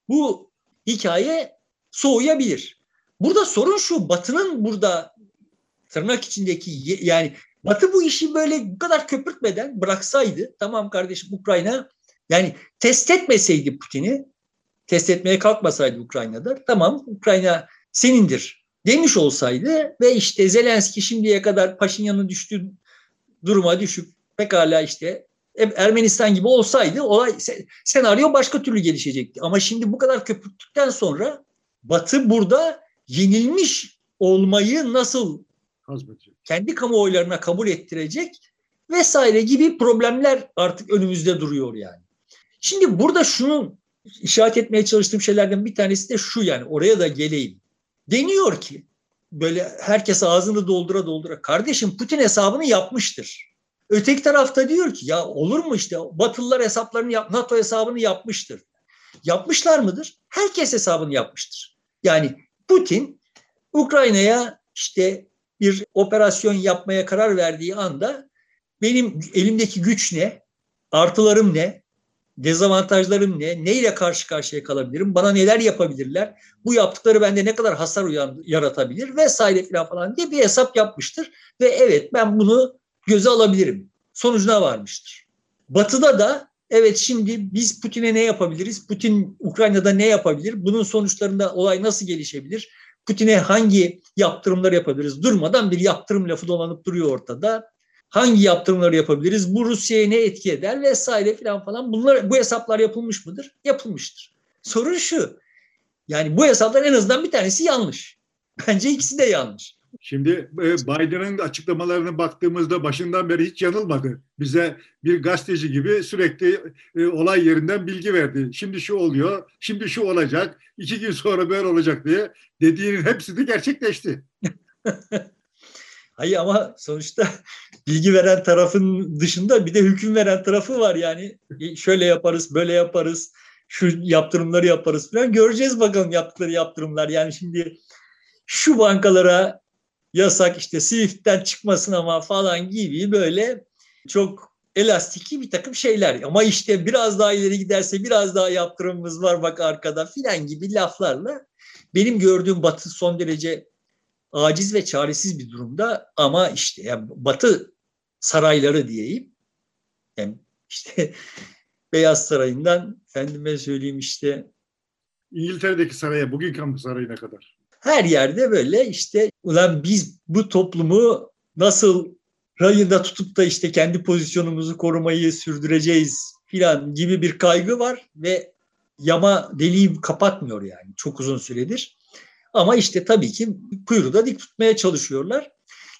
bu hikaye soğuyabilir. Burada sorun şu, Batı'nın burada tırnak içindeki yani Batı bu işi böyle bu kadar köpürtmeden bıraksaydı tamam kardeşim Ukrayna yani test etmeseydi Putin'i test etmeye kalkmasaydı Ukrayna'da tamam Ukrayna senindir demiş olsaydı ve işte Zelenski şimdiye kadar Paşinyan'ın düştüğü duruma düşüp pekala işte Ermenistan gibi olsaydı olay senaryo başka türlü gelişecekti. Ama şimdi bu kadar köpürttükten sonra Batı burada yenilmiş olmayı nasıl kendi kamuoylarına kabul ettirecek vesaire gibi problemler artık önümüzde duruyor yani. Şimdi burada şunun işaret etmeye çalıştığım şeylerden bir tanesi de şu yani oraya da geleyim. Deniyor ki böyle herkes ağzını doldura doldura kardeşim Putin hesabını yapmıştır. Öteki tarafta diyor ki ya olur mu işte Batılılar hesaplarını yap, NATO hesabını yapmıştır. Yapmışlar mıdır? Herkes hesabını yapmıştır. Yani Putin Ukrayna'ya işte bir operasyon yapmaya karar verdiği anda benim elimdeki güç ne? Artılarım ne? Dezavantajlarım ne? Neyle karşı karşıya kalabilirim? Bana neler yapabilirler? Bu yaptıkları bende ne kadar hasar uyan, yaratabilir? Vesaire falan falan diye bir hesap yapmıştır. Ve evet ben bunu göze alabilirim. Sonucuna varmıştır. Batı'da da evet şimdi biz Putin'e ne yapabiliriz? Putin Ukrayna'da ne yapabilir? Bunun sonuçlarında olay nasıl gelişebilir? Putin'e hangi yaptırımlar yapabiliriz? Durmadan bir yaptırım lafı dolanıp duruyor ortada. Hangi yaptırımları yapabiliriz? Bu Rusya'ya ne etki eder vesaire filan falan. Bunlar bu hesaplar yapılmış mıdır? Yapılmıştır. Sorun şu. Yani bu hesaplar en azından bir tanesi yanlış. Bence ikisi de yanlış. Şimdi e, Biden'ın açıklamalarına baktığımızda başından beri hiç yanılmadı. Bize bir gazeteci gibi sürekli e, olay yerinden bilgi verdi. Şimdi şu oluyor, şimdi şu olacak, iki gün sonra böyle olacak diye dediğinin hepsi de gerçekleşti. Hayır ama sonuçta bilgi veren tarafın dışında bir de hüküm veren tarafı var yani. E, şöyle yaparız, böyle yaparız, şu yaptırımları yaparız falan. Göreceğiz bakalım yaptıkları yaptırımlar. Yani şimdi şu bankalara yasak işte Swift'ten çıkmasın ama falan gibi böyle çok elastiki bir takım şeyler. Ama işte biraz daha ileri giderse biraz daha yaptırımımız var bak arkada filan gibi laflarla benim gördüğüm Batı son derece aciz ve çaresiz bir durumda ama işte yani Batı sarayları diyeyim. Yani işte Beyaz Sarayı'ndan efendime söyleyeyim işte İngiltere'deki saraya, bugünkü sarayına kadar. Her yerde böyle işte ulan biz bu toplumu nasıl rayında tutup da işte kendi pozisyonumuzu korumayı sürdüreceğiz filan gibi bir kaygı var ve yama deliği kapatmıyor yani çok uzun süredir. Ama işte tabii ki kuyruğu da dik tutmaya çalışıyorlar.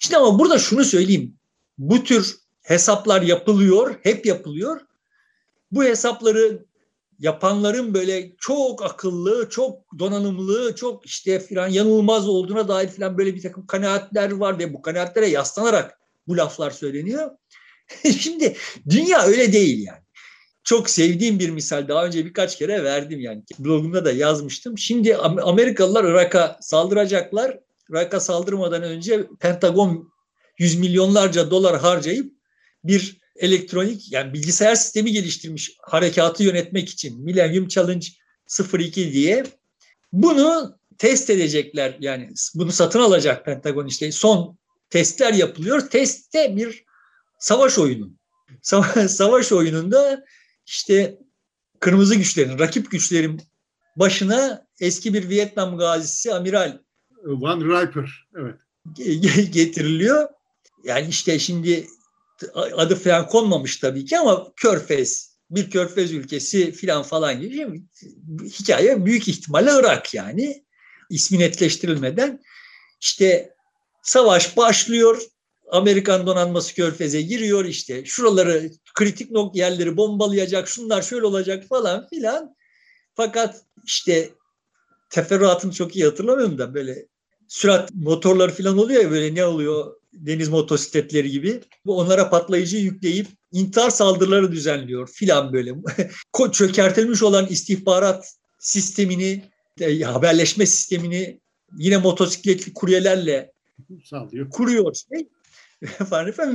İşte ama burada şunu söyleyeyim. Bu tür hesaplar yapılıyor, hep yapılıyor. Bu hesapları yapanların böyle çok akıllı, çok donanımlı, çok işte filan yanılmaz olduğuna dair filan böyle bir takım kanaatler var ve bu kanaatlere yaslanarak bu laflar söyleniyor. Şimdi dünya öyle değil yani. Çok sevdiğim bir misal daha önce birkaç kere verdim yani blogumda da yazmıştım. Şimdi Amerikalılar Irak'a saldıracaklar. Irak'a saldırmadan önce Pentagon yüz milyonlarca dolar harcayıp bir elektronik yani bilgisayar sistemi geliştirmiş harekatı yönetmek için Millennium Challenge 02 diye. Bunu test edecekler yani bunu satın alacak Pentagon işte son testler yapılıyor. Testte bir savaş oyunu. Savaş oyununda işte kırmızı güçlerin, rakip güçlerin başına eski bir Vietnam gazisi amiral Van Riper, evet. getiriliyor. Yani işte şimdi adı falan konmamış tabii ki ama Körfez, bir Körfez ülkesi filan falan gibi hikaye büyük ihtimalle Irak yani ismi netleştirilmeden işte savaş başlıyor. Amerikan donanması Körfez'e giriyor işte şuraları kritik nok yerleri bombalayacak şunlar şöyle olacak falan filan. Fakat işte teferruatını çok iyi hatırlamıyorum da böyle sürat motorları falan oluyor ya böyle ne oluyor deniz motosikletleri gibi. Onlara patlayıcı yükleyip intihar saldırıları düzenliyor filan böyle. Çökertilmiş olan istihbarat sistemini, e, haberleşme sistemini yine motosikletli kuryelerle Sağlıyor. kuruyor. Şey.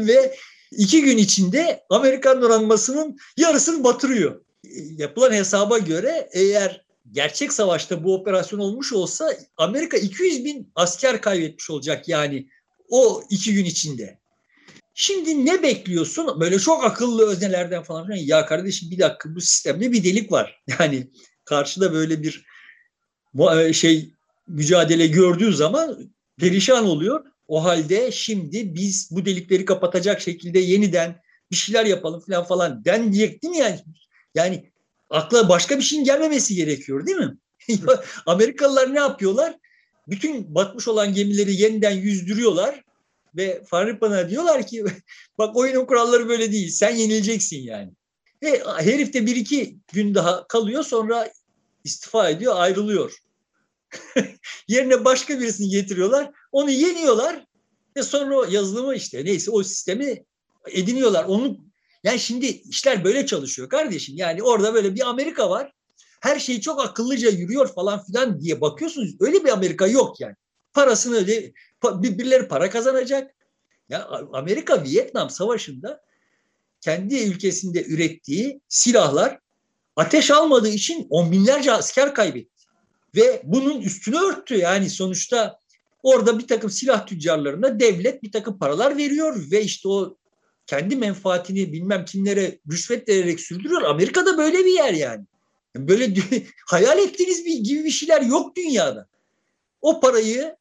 ve iki gün içinde Amerikan donanmasının yarısını batırıyor. Yapılan hesaba göre eğer gerçek savaşta bu operasyon olmuş olsa Amerika 200 bin asker kaybetmiş olacak yani o iki gün içinde. Şimdi ne bekliyorsun? Böyle çok akıllı öznelerden falan. Ya kardeşim bir dakika bu sistemde bir delik var. Yani karşıda böyle bir e, şey mücadele gördüğü zaman perişan oluyor. O halde şimdi biz bu delikleri kapatacak şekilde yeniden bir şeyler yapalım falan falan den diyecek değil mi yani? Yani akla başka bir şeyin gelmemesi gerekiyor değil mi? Amerikalılar ne yapıyorlar? Bütün batmış olan gemileri yeniden yüzdürüyorlar ve Faripa'na diyorlar ki bak oyunun kuralları böyle değil sen yenileceksin yani. Ve herif de bir iki gün daha kalıyor sonra istifa ediyor ayrılıyor. Yerine başka birisini getiriyorlar onu yeniyorlar ve sonra o yazılımı işte neyse o sistemi ediniyorlar. Onu yani şimdi işler böyle çalışıyor kardeşim. Yani orada böyle bir Amerika var her şey çok akıllıca yürüyor falan filan diye bakıyorsunuz. Öyle bir Amerika yok yani. Parasını öyle birbirleri para kazanacak. Ya Amerika Vietnam Savaşı'nda kendi ülkesinde ürettiği silahlar ateş almadığı için on binlerce asker kaybetti. Ve bunun üstünü örttü. Yani sonuçta orada bir takım silah tüccarlarına devlet bir takım paralar veriyor ve işte o kendi menfaatini bilmem kimlere rüşvet vererek sürdürüyor. Amerika'da böyle bir yer yani. Böyle hayal ettiğiniz bir, gibi bir şeyler yok dünyada. O parayı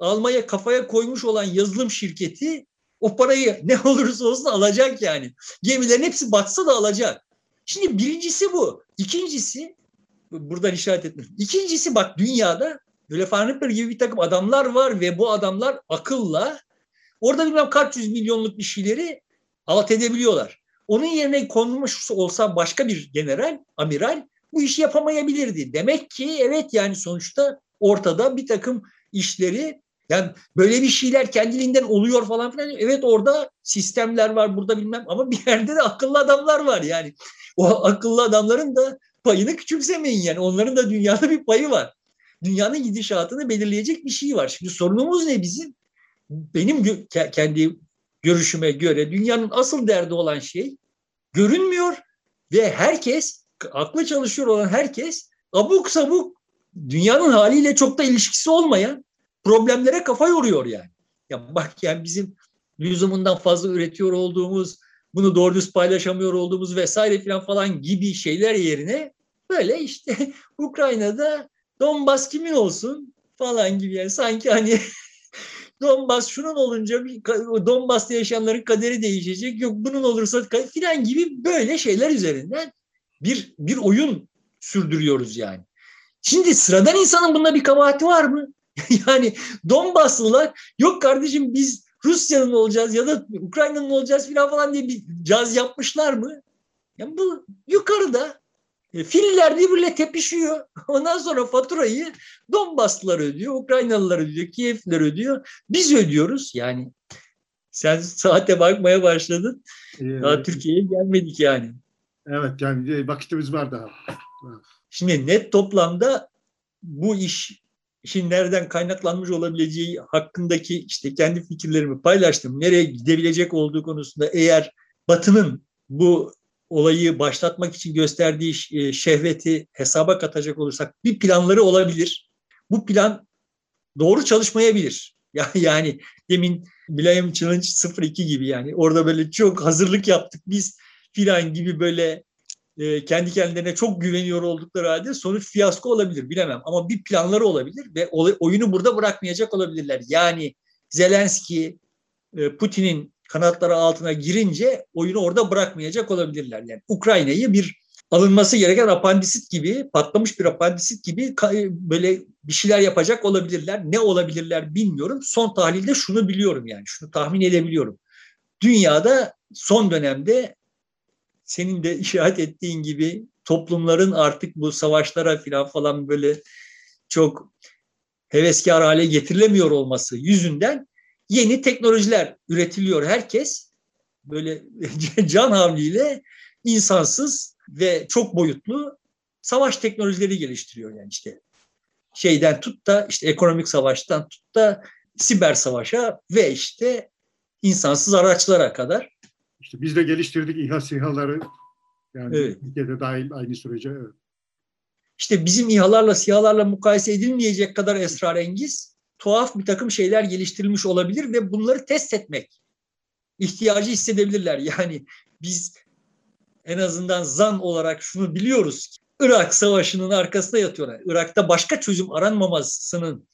almaya kafaya koymuş olan yazılım şirketi o parayı ne olursa olsun alacak yani. Gemilerin hepsi batsa da alacak. Şimdi birincisi bu. İkincisi buradan işaret etmiş. İkincisi bak dünyada böyle Farnipper gibi bir takım adamlar var ve bu adamlar akılla orada bilmem kaç yüz milyonluk bir şeyleri alt edebiliyorlar. Onun yerine konmuş olsa başka bir general, amiral bu işi yapamayabilirdi. Demek ki evet yani sonuçta ortada bir takım işleri Yani böyle bir şeyler kendiliğinden oluyor falan filan. Evet orada sistemler var burada bilmem ama bir yerde de akıllı adamlar var yani. O akıllı adamların da payını küçümsemeyin yani. Onların da dünyada bir payı var. Dünyanın gidişatını belirleyecek bir şey var. Şimdi sorunumuz ne bizim? Benim gö- kendi görüşüme göre dünyanın asıl derdi olan şey görünmüyor ve herkes aklı çalışıyor olan herkes abuk sabuk dünyanın haliyle çok da ilişkisi olmayan problemlere kafa yoruyor yani. Ya bak yani bizim lüzumundan fazla üretiyor olduğumuz, bunu doğru düz paylaşamıyor olduğumuz vesaire filan falan gibi şeyler yerine böyle işte Ukrayna'da Donbas kimin olsun falan gibi yani sanki hani Donbas şunun olunca Donbas'ta yaşayanların kaderi değişecek. Yok bunun olursa filan gibi böyle şeyler üzerinden bir bir oyun sürdürüyoruz yani. Şimdi sıradan insanın bunda bir kabahati var mı? yani Donbaslılar yok kardeşim biz Rusya'nın olacağız ya da Ukrayna'nın olacağız filan falan diye bir caz yapmışlar mı? Yani bu yukarıda e, Filler birbirle tepişiyor. Ondan sonra faturayı Donbaslılar ödüyor, Ukraynalılar ödüyor, Kievliler ödüyor. Biz ödüyoruz. Yani sen saate bakmaya başladın. Ee, daha Türkiye'ye gelmedik yani. Evet yani vakitimiz var daha. Şimdi net toplamda bu iş işin nereden kaynaklanmış olabileceği hakkındaki işte kendi fikirlerimi paylaştım. Nereye gidebilecek olduğu konusunda eğer Batı'nın bu olayı başlatmak için gösterdiği e, şehveti hesaba katacak olursak bir planları olabilir. Bu plan doğru çalışmayabilir. Yani demin Mülayim Challenge 02 gibi yani orada böyle çok hazırlık yaptık biz filan gibi böyle e, kendi kendilerine çok güveniyor oldukları halde sonuç fiyasko olabilir bilemem. Ama bir planları olabilir ve oyunu burada bırakmayacak olabilirler. Yani Zelenski, e, Putin'in kanatları altına girince oyunu orada bırakmayacak olabilirler. Yani Ukrayna'yı bir alınması gereken apandisit gibi, patlamış bir apandisit gibi böyle bir şeyler yapacak olabilirler. Ne olabilirler bilmiyorum. Son tahlilde şunu biliyorum yani, şunu tahmin edebiliyorum. Dünyada son dönemde senin de işaret ettiğin gibi toplumların artık bu savaşlara falan falan böyle çok heveskar hale getirilemiyor olması yüzünden yeni teknolojiler üretiliyor. Herkes böyle can havliyle insansız ve çok boyutlu savaş teknolojileri geliştiriyor yani işte şeyden tut da işte ekonomik savaştan tut da siber savaşa ve işte insansız araçlara kadar. İşte biz de geliştirdik İHA SİHA'ları yani evet. Türkiye'de dahil aynı sürece. Evet. İşte bizim İHA'larla SİHA'larla mukayese edilmeyecek kadar esrarengiz tuhaf bir takım şeyler geliştirilmiş olabilir ve bunları test etmek ihtiyacı hissedebilirler. Yani biz en azından zan olarak şunu biliyoruz ki Irak Savaşı'nın arkasında yatıyorlar. Irak'ta başka çözüm aranmamasının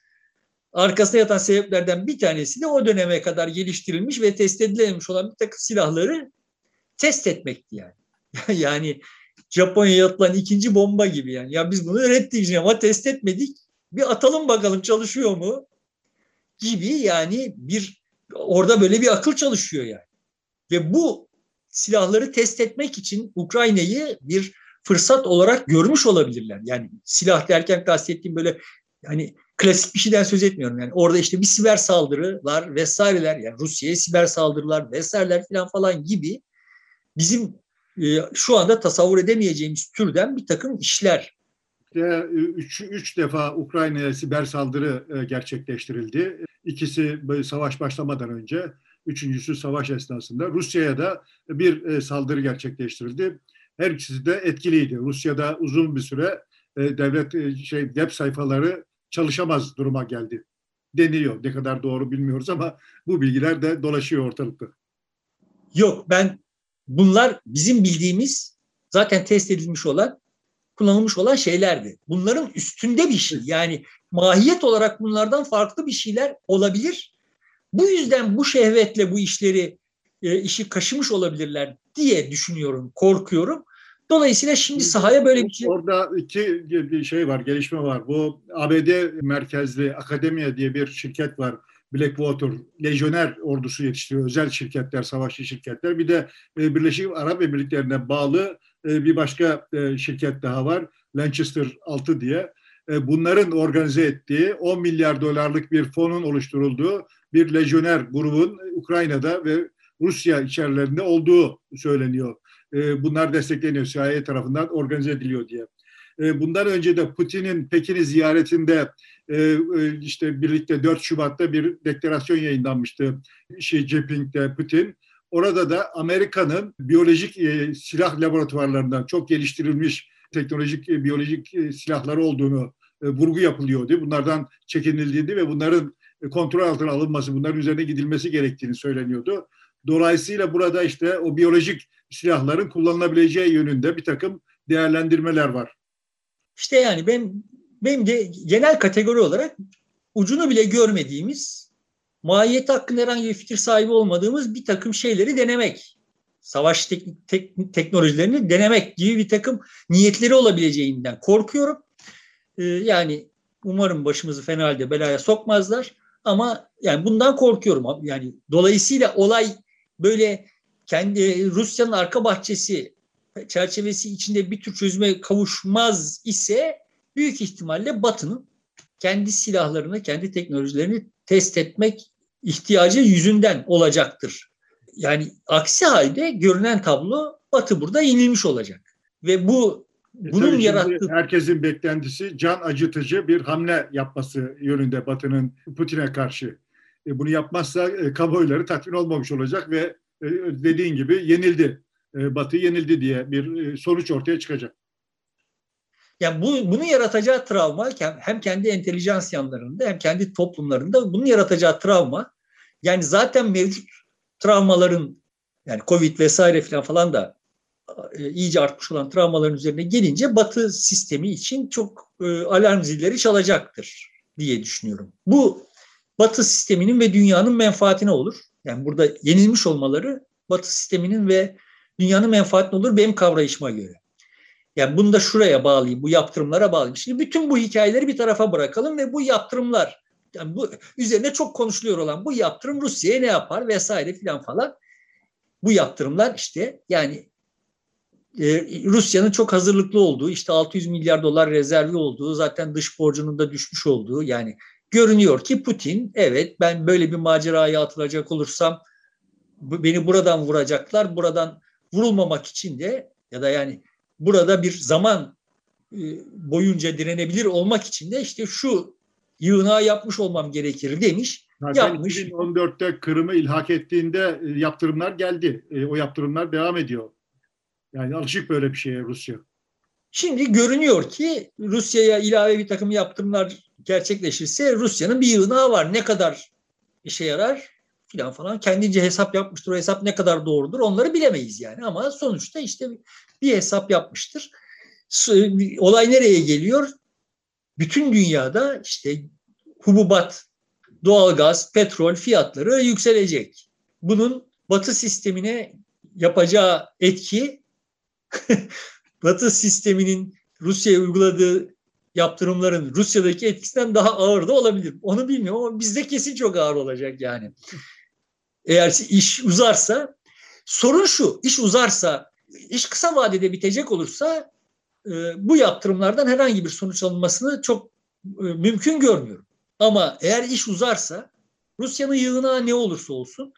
arkasında yatan sebeplerden bir tanesi de o döneme kadar geliştirilmiş ve test edilememiş olan bir takım silahları test etmekti yani. yani Japonya'ya atılan ikinci bomba gibi yani. Ya biz bunu ürettik ama test etmedik. Bir atalım bakalım çalışıyor mu? gibi yani bir orada böyle bir akıl çalışıyor yani. Ve bu silahları test etmek için Ukrayna'yı bir fırsat olarak görmüş olabilirler. Yani silah derken kastettiğim böyle yani klasik bir şeyden söz etmiyorum. Yani orada işte bir siber saldırılar vesaireler yani Rusya'ya siber saldırılar vesaireler falan falan gibi bizim e, şu anda tasavvur edemeyeceğimiz türden bir takım işler üç, üç defa Ukrayna'ya siber saldırı e, gerçekleştirildi. İkisi savaş başlamadan önce, üçüncüsü savaş esnasında. Rusya'ya da bir e, saldırı gerçekleştirildi. Her ikisi de etkiliydi. Rusya'da uzun bir süre e, devlet şey web sayfaları çalışamaz duruma geldi deniliyor. Ne kadar doğru bilmiyoruz ama bu bilgiler de dolaşıyor ortalıkta. Yok ben bunlar bizim bildiğimiz zaten test edilmiş olan kullanılmış olan şeylerdi. Bunların üstünde bir şey. Yani mahiyet olarak bunlardan farklı bir şeyler olabilir. Bu yüzden bu şehvetle bu işleri e, işi kaşımış olabilirler diye düşünüyorum, korkuyorum. Dolayısıyla şimdi sahaya böyle bir şey... Orada iki şey var, gelişme var. Bu ABD merkezli Akademiya diye bir şirket var. Blackwater, lejyoner ordusu yetiştiriyor. Özel şirketler, savaşçı şirketler. Bir de e, Birleşik Arap Emirlikleri'ne bağlı e, bir başka e, şirket daha var. Lancaster 6 diye. bunların organize ettiği 10 milyar dolarlık bir fonun oluşturulduğu bir lejyoner grubun Ukrayna'da ve Rusya içerilerinde olduğu söyleniyor. E, bunlar destekleniyor CIA tarafından organize ediliyor diye. E, bundan önce de Putin'in Pekin'i ziyaretinde işte birlikte 4 Şubat'ta bir deklarasyon yayınlanmıştı. Xi Jinping'de Putin. Orada da Amerika'nın biyolojik silah laboratuvarlarından çok geliştirilmiş teknolojik biyolojik silahları olduğunu vurgu yapılıyordu. Bunlardan çekinildiğini ve bunların kontrol altına alınması, bunların üzerine gidilmesi gerektiğini söyleniyordu. Dolayısıyla burada işte o biyolojik silahların kullanılabileceği yönünde bir takım değerlendirmeler var. İşte yani ben benim de genel kategori olarak ucunu bile görmediğimiz, mahiyet hakkında herhangi bir fikir sahibi olmadığımız bir takım şeyleri denemek, savaş tek, tek, teknolojilerini denemek gibi bir takım niyetleri olabileceğinden korkuyorum. Ee, yani umarım başımızı fena halde belaya sokmazlar. Ama yani bundan korkuyorum. Yani dolayısıyla olay böyle kendi Rusya'nın arka bahçesi çerçevesi içinde bir tür çözüme kavuşmaz ise büyük ihtimalle Batı'nın kendi silahlarını, kendi teknolojilerini test etmek ihtiyacı yüzünden olacaktır. Yani aksi halde görünen tablo Batı burada yenilmiş olacak. Ve bu e bunun yarattığı... Herkesin beklentisi can acıtıcı bir hamle yapması yönünde Batı'nın Putin'e karşı. E, bunu yapmazsa e, kamuoyları tatmin olmamış olacak ve e, dediğin gibi yenildi. E, Batı yenildi diye bir e, sonuç ortaya çıkacak. Yani bu, bunu yaratacağı travma hem kendi entelijans yanlarında hem kendi toplumlarında bunun yaratacağı travma yani zaten mevcut travmaların yani Covid vesaire falan falan da e, iyice artmış olan travmaların üzerine gelince Batı sistemi için çok e, alarm zilleri çalacaktır diye düşünüyorum. Bu Batı sisteminin ve dünyanın menfaatine olur. Yani burada yenilmiş olmaları Batı sisteminin ve dünyanın menfaatine olur benim kavrayışıma göre. Yani bunu da şuraya bağlayayım, bu yaptırımlara bağlayayım. Şimdi bütün bu hikayeleri bir tarafa bırakalım ve bu yaptırımlar, yani bu üzerine çok konuşuluyor olan bu yaptırım Rusya'ya ne yapar vesaire filan falan. Bu yaptırımlar işte yani e, Rusya'nın çok hazırlıklı olduğu, işte 600 milyar dolar rezervi olduğu, zaten dış borcunun da düşmüş olduğu yani görünüyor ki Putin evet ben böyle bir maceraya atılacak olursam beni buradan vuracaklar. Buradan vurulmamak için de ya da yani burada bir zaman e, boyunca direnebilir olmak için de işte şu yığınağı yapmış olmam gerekir demiş. Zaten yapmış. 2014'te Kırım'ı ilhak ettiğinde e, yaptırımlar geldi. E, o yaptırımlar devam ediyor. Yani alışık böyle bir şeye Rusya. Şimdi görünüyor ki Rusya'ya ilave bir takım yaptırımlar gerçekleşirse Rusya'nın bir yığınağı var. Ne kadar işe yarar filan falan. Kendince hesap yapmıştır. O hesap ne kadar doğrudur onları bilemeyiz yani. Ama sonuçta işte bir hesap yapmıştır. Olay nereye geliyor? Bütün dünyada işte hububat, doğalgaz, petrol fiyatları yükselecek. Bunun Batı sistemine yapacağı etki Batı sisteminin Rusya'ya uyguladığı yaptırımların Rusya'daki etkisinden daha ağır da olabilir. Onu bilmiyorum ama bizde kesin çok ağır olacak yani. Eğer iş uzarsa sorun şu iş uzarsa iş kısa vadede bitecek olursa e, bu yaptırımlardan herhangi bir sonuç alınmasını çok e, mümkün görmüyorum. Ama eğer iş uzarsa Rusya'nın yığına ne olursa olsun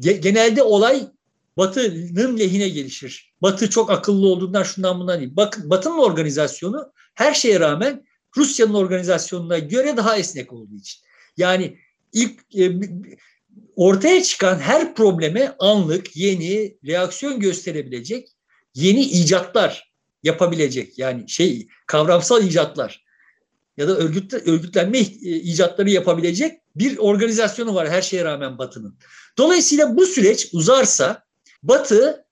genelde olay Batı'nın lehine gelişir. Batı çok akıllı olduğundan şundan bundan değil. Bakın Batı'nın organizasyonu her şeye rağmen Rusya'nın organizasyonuna göre daha esnek olduğu için. Yani ilk e, ortaya çıkan her probleme anlık, yeni, reaksiyon gösterebilecek yeni icatlar yapabilecek. Yani şey kavramsal icatlar ya da örgüt, örgütlenme icatları yapabilecek bir organizasyonu var her şeye rağmen Batı'nın. Dolayısıyla bu süreç uzarsa Batı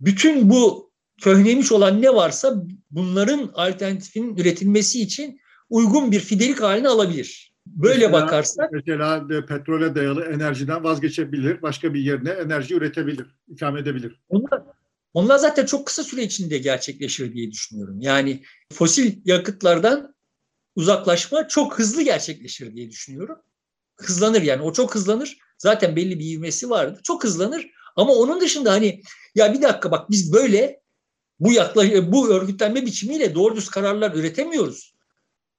bütün bu köhnemiş olan ne varsa bunların alternatifinin üretilmesi için uygun bir fidelik haline alabilir. Böyle mesela, bakarsak. Mesela de petrole dayalı enerjiden vazgeçebilir, başka bir yerine enerji üretebilir, ikame edebilir. Onlar, onlar zaten çok kısa süre içinde gerçekleşir diye düşünüyorum. Yani fosil yakıtlardan uzaklaşma çok hızlı gerçekleşir diye düşünüyorum. Hızlanır yani o çok hızlanır. Zaten belli bir ivmesi vardı. Çok hızlanır ama onun dışında hani ya bir dakika bak biz böyle bu yaklaş bu örgütlenme biçimiyle doğru düz kararlar üretemiyoruz.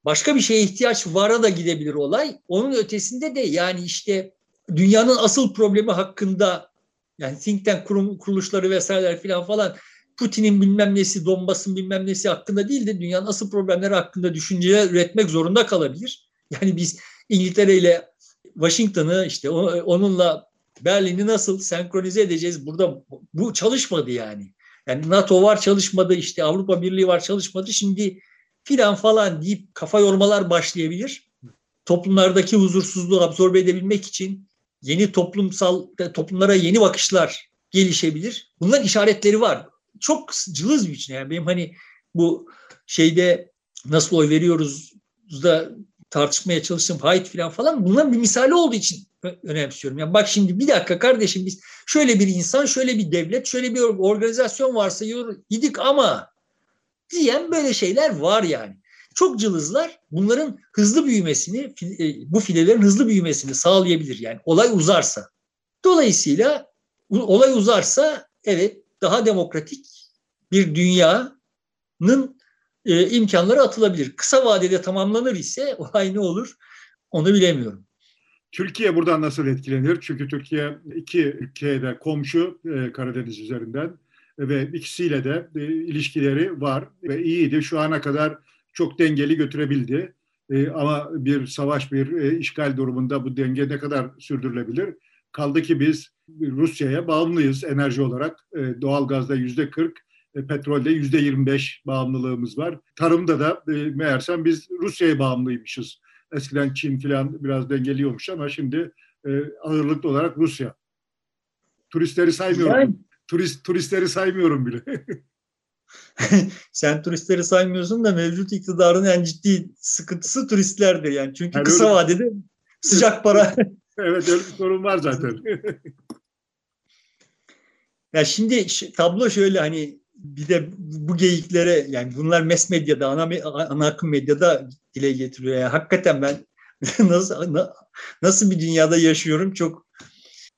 başka bir şeye ihtiyaç vara da gidebilir olay. Onun ötesinde de yani işte dünyanın asıl problemi hakkında yani think tank kurum, kuruluşları vesaireler filan falan Putin'in bilmem nesi, Donbas'ın bilmem nesi hakkında değil de dünyanın asıl problemleri hakkında düşünceler üretmek zorunda kalabilir. Yani biz İngiltere ile Washington'ı işte onunla Berlin'i nasıl senkronize edeceğiz? Burada bu çalışmadı yani. Yani NATO var çalışmadı, işte Avrupa Birliği var çalışmadı. Şimdi filan falan deyip kafa yormalar başlayabilir. Toplumlardaki huzursuzluğu absorbe edebilmek için yeni toplumsal toplumlara yeni bakışlar gelişebilir. Bunların işaretleri var. Çok cılız bir için yani benim hani bu şeyde nasıl oy veriyoruz da tartışmaya çalıştım Hayt falan falan bunların bir misali olduğu için önemsiyorum. Yani bak şimdi bir dakika kardeşim biz şöyle bir insan, şöyle bir devlet, şöyle bir organizasyon varsa idik ama diyen böyle şeyler var yani. Çok cılızlar bunların hızlı büyümesini, e, bu filelerin hızlı büyümesini sağlayabilir yani olay uzarsa. Dolayısıyla olay uzarsa evet daha demokratik bir dünyanın e, imkanları atılabilir. Kısa vadede tamamlanır ise olay ne olur onu bilemiyorum. Türkiye buradan nasıl etkilenir? Çünkü Türkiye iki ülkeye komşu e, Karadeniz üzerinden ve ikisiyle de e, ilişkileri var ve iyiydi. Şu ana kadar çok dengeli götürebildi. E, ama bir savaş, bir e, işgal durumunda bu denge ne kadar sürdürülebilir? Kaldı ki biz Rusya'ya bağımlıyız enerji olarak. E, doğalgazda yüzde 40, e, petrolde yüzde 25 bağımlılığımız var. Tarımda da e, meğersem biz Rusya'ya bağımlıymışız. Eskiden Çin falan biraz dengeliyormuş ama şimdi e, ağırlıklı olarak Rusya. Turistleri saymıyorum. Yani, Turist turistleri saymıyorum bile. Sen turistleri saymıyorsun da mevcut iktidarın en ciddi sıkıntısı turistlerdir yani. Çünkü yani kısa öyle, vadede sıcak para. evet öyle bir sorun var zaten. ya şimdi tablo şöyle hani bir de bu geyiklere yani bunlar mes medyada, ana, ana akım medyada dile getiriyor. Yani hakikaten ben nasıl nasıl bir dünyada yaşıyorum çok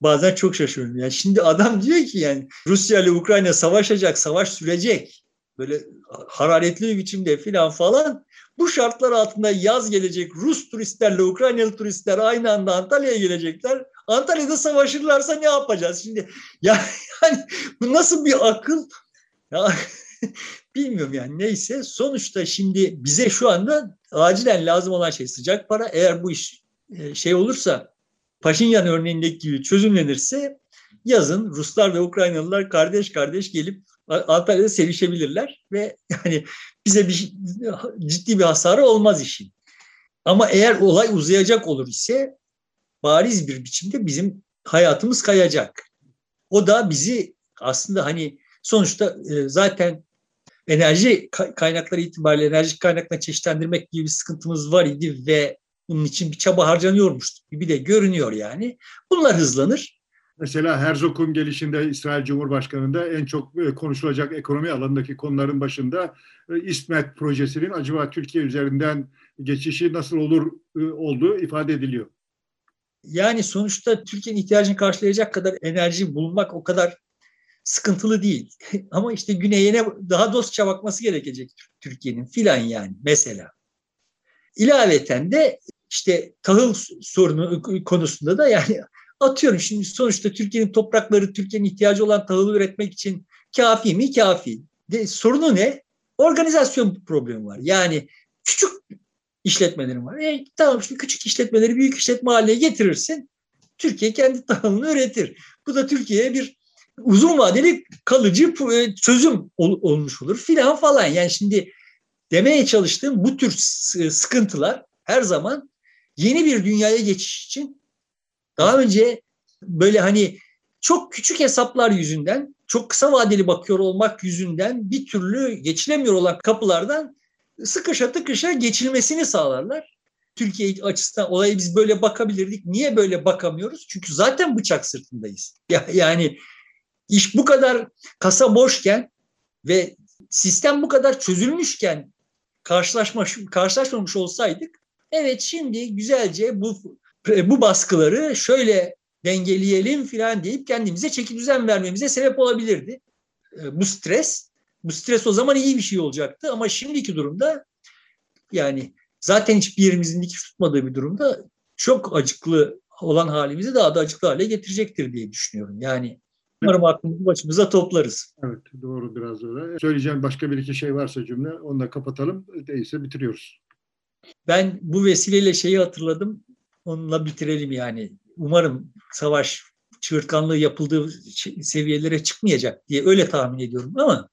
bazen çok şaşırıyorum. Yani şimdi adam diyor ki yani Rusya ile Ukrayna savaşacak, savaş sürecek. Böyle hararetli bir biçimde filan falan. Bu şartlar altında yaz gelecek. Rus turistlerle Ukraynalı turistler aynı anda Antalya'ya gelecekler. Antalya'da savaşırlarsa ne yapacağız şimdi? Ya, yani bu nasıl bir akıl? Ya, bilmiyorum yani neyse. Sonuçta şimdi bize şu anda acilen lazım olan şey sıcak para. Eğer bu iş e, şey olursa Paşinyan örneğindeki gibi çözümlenirse yazın Ruslar ve Ukraynalılar kardeş kardeş gelip Antalya'da sevişebilirler ve yani bize bir ciddi bir hasarı olmaz işin. Ama eğer olay uzayacak olur ise bariz bir biçimde bizim hayatımız kayacak. O da bizi aslında hani sonuçta e, zaten enerji kaynakları itibariyle enerji kaynaklarını çeşitlendirmek gibi bir sıkıntımız var idi ve bunun için bir çaba harcanıyormuş gibi de görünüyor yani. Bunlar hızlanır. Mesela Herzog'un gelişinde İsrail Cumhurbaşkanı'nda en çok e, konuşulacak ekonomi alanındaki konuların başında e, İsmet projesinin acaba Türkiye üzerinden geçişi nasıl olur olduğu ifade ediliyor. Yani sonuçta Türkiye'nin ihtiyacını karşılayacak kadar enerji bulmak o kadar sıkıntılı değil. Ama işte güneyine daha dostça bakması gerekecek Türkiye'nin filan yani mesela. İlaveten de işte tahıl sorunu konusunda da yani atıyorum şimdi sonuçta Türkiye'nin toprakları Türkiye'nin ihtiyacı olan tahılı üretmek için kafi mi? Kafi. De, sorunu ne? Organizasyon problemi var. Yani küçük işletmelerin var. E, tamam şimdi küçük işletmeleri büyük işletme haline getirirsin. Türkiye kendi tahılını üretir. Bu da Türkiye'ye bir uzun vadeli kalıcı e, çözüm ol, olmuş olur filan falan. Yani şimdi demeye çalıştığım bu tür sıkıntılar her zaman yeni bir dünyaya geçiş için daha önce böyle hani çok küçük hesaplar yüzünden, çok kısa vadeli bakıyor olmak yüzünden bir türlü geçilemiyor olan kapılardan sıkışa tıkışa geçilmesini sağlarlar. Türkiye açısından olaya biz böyle bakabilirdik. Niye böyle bakamıyoruz? Çünkü zaten bıçak sırtındayız. Yani iş bu kadar kasa boşken ve sistem bu kadar çözülmüşken karşılaşma, karşılaşmamış olsaydık Evet şimdi güzelce bu bu baskıları şöyle dengeleyelim filan deyip kendimize çeki düzen vermemize sebep olabilirdi. E, bu stres, bu stres o zaman iyi bir şey olacaktı ama şimdiki durumda yani zaten hiçbir yerimizin dikiş tutmadığı bir durumda çok acıklı olan halimizi daha da acıklı hale getirecektir diye düşünüyorum. Yani umarım aklımızı başımıza toplarız. Evet doğru biraz öyle. Söyleyeceğim başka bir iki şey varsa cümle onu da kapatalım. Değilse bitiriyoruz. Ben bu vesileyle şeyi hatırladım. Onunla bitirelim yani. Umarım savaş çığırtkanlığı yapıldığı seviyelere çıkmayacak diye öyle tahmin ediyorum ama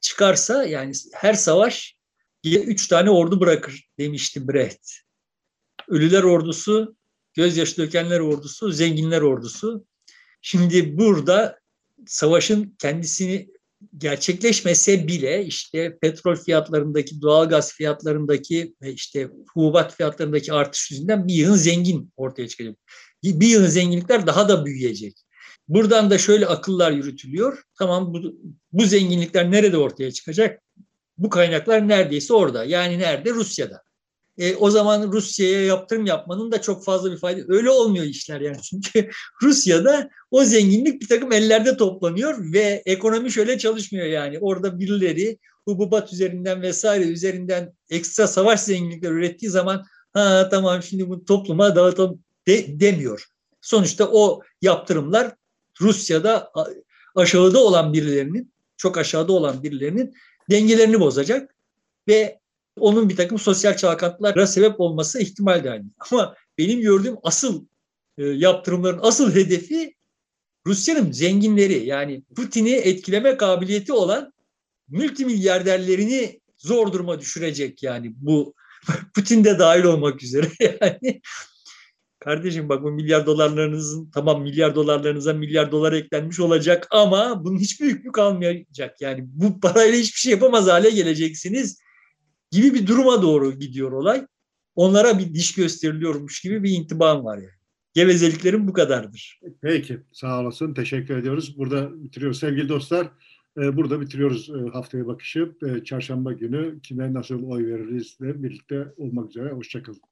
çıkarsa yani her savaş üç tane ordu bırakır demişti Brecht. Ölüler ordusu, gözyaşı dökenler ordusu, zenginler ordusu. Şimdi burada savaşın kendisini gerçekleşmese bile işte petrol fiyatlarındaki, doğalgaz fiyatlarındaki ve işte hububat fiyatlarındaki artış yüzünden bir yığın zengin ortaya çıkacak. Bir yığın zenginlikler daha da büyüyecek. Buradan da şöyle akıllar yürütülüyor. Tamam bu, bu zenginlikler nerede ortaya çıkacak? Bu kaynaklar neredeyse orada. Yani nerede? Rusya'da. E, o zaman Rusya'ya yaptırım yapmanın da çok fazla bir fayda. Öyle olmuyor işler yani. Çünkü Rusya'da o zenginlik bir takım ellerde toplanıyor ve ekonomi şöyle çalışmıyor yani. Orada birileri hububat üzerinden vesaire üzerinden ekstra savaş zenginlikler ürettiği zaman ha tamam şimdi bu topluma dağıtalım de, demiyor. Sonuçta o yaptırımlar Rusya'da aşağıda olan birilerinin, çok aşağıda olan birilerinin dengelerini bozacak ve onun bir takım sosyal çalkantılara sebep olması ihtimal dahil. Ama benim gördüğüm asıl e, yaptırımların asıl hedefi Rusya'nın zenginleri yani Putin'i etkileme kabiliyeti olan multimilyarderlerini zor duruma düşürecek yani bu Putin de dahil olmak üzere yani. Kardeşim bak bu milyar dolarlarınızın tamam milyar dolarlarınıza milyar dolar eklenmiş olacak ama bunun hiçbir hükmü kalmayacak. Yani bu parayla hiçbir şey yapamaz hale geleceksiniz gibi bir duruma doğru gidiyor olay. Onlara bir diş gösteriliyormuş gibi bir intibam var yani. Gevezeliklerim bu kadardır. Peki sağ olasın teşekkür ediyoruz. Burada bitiriyoruz sevgili dostlar. Burada bitiriyoruz haftaya bakışı. Çarşamba günü kime nasıl oy veririz birlikte olmak üzere. Hoşçakalın.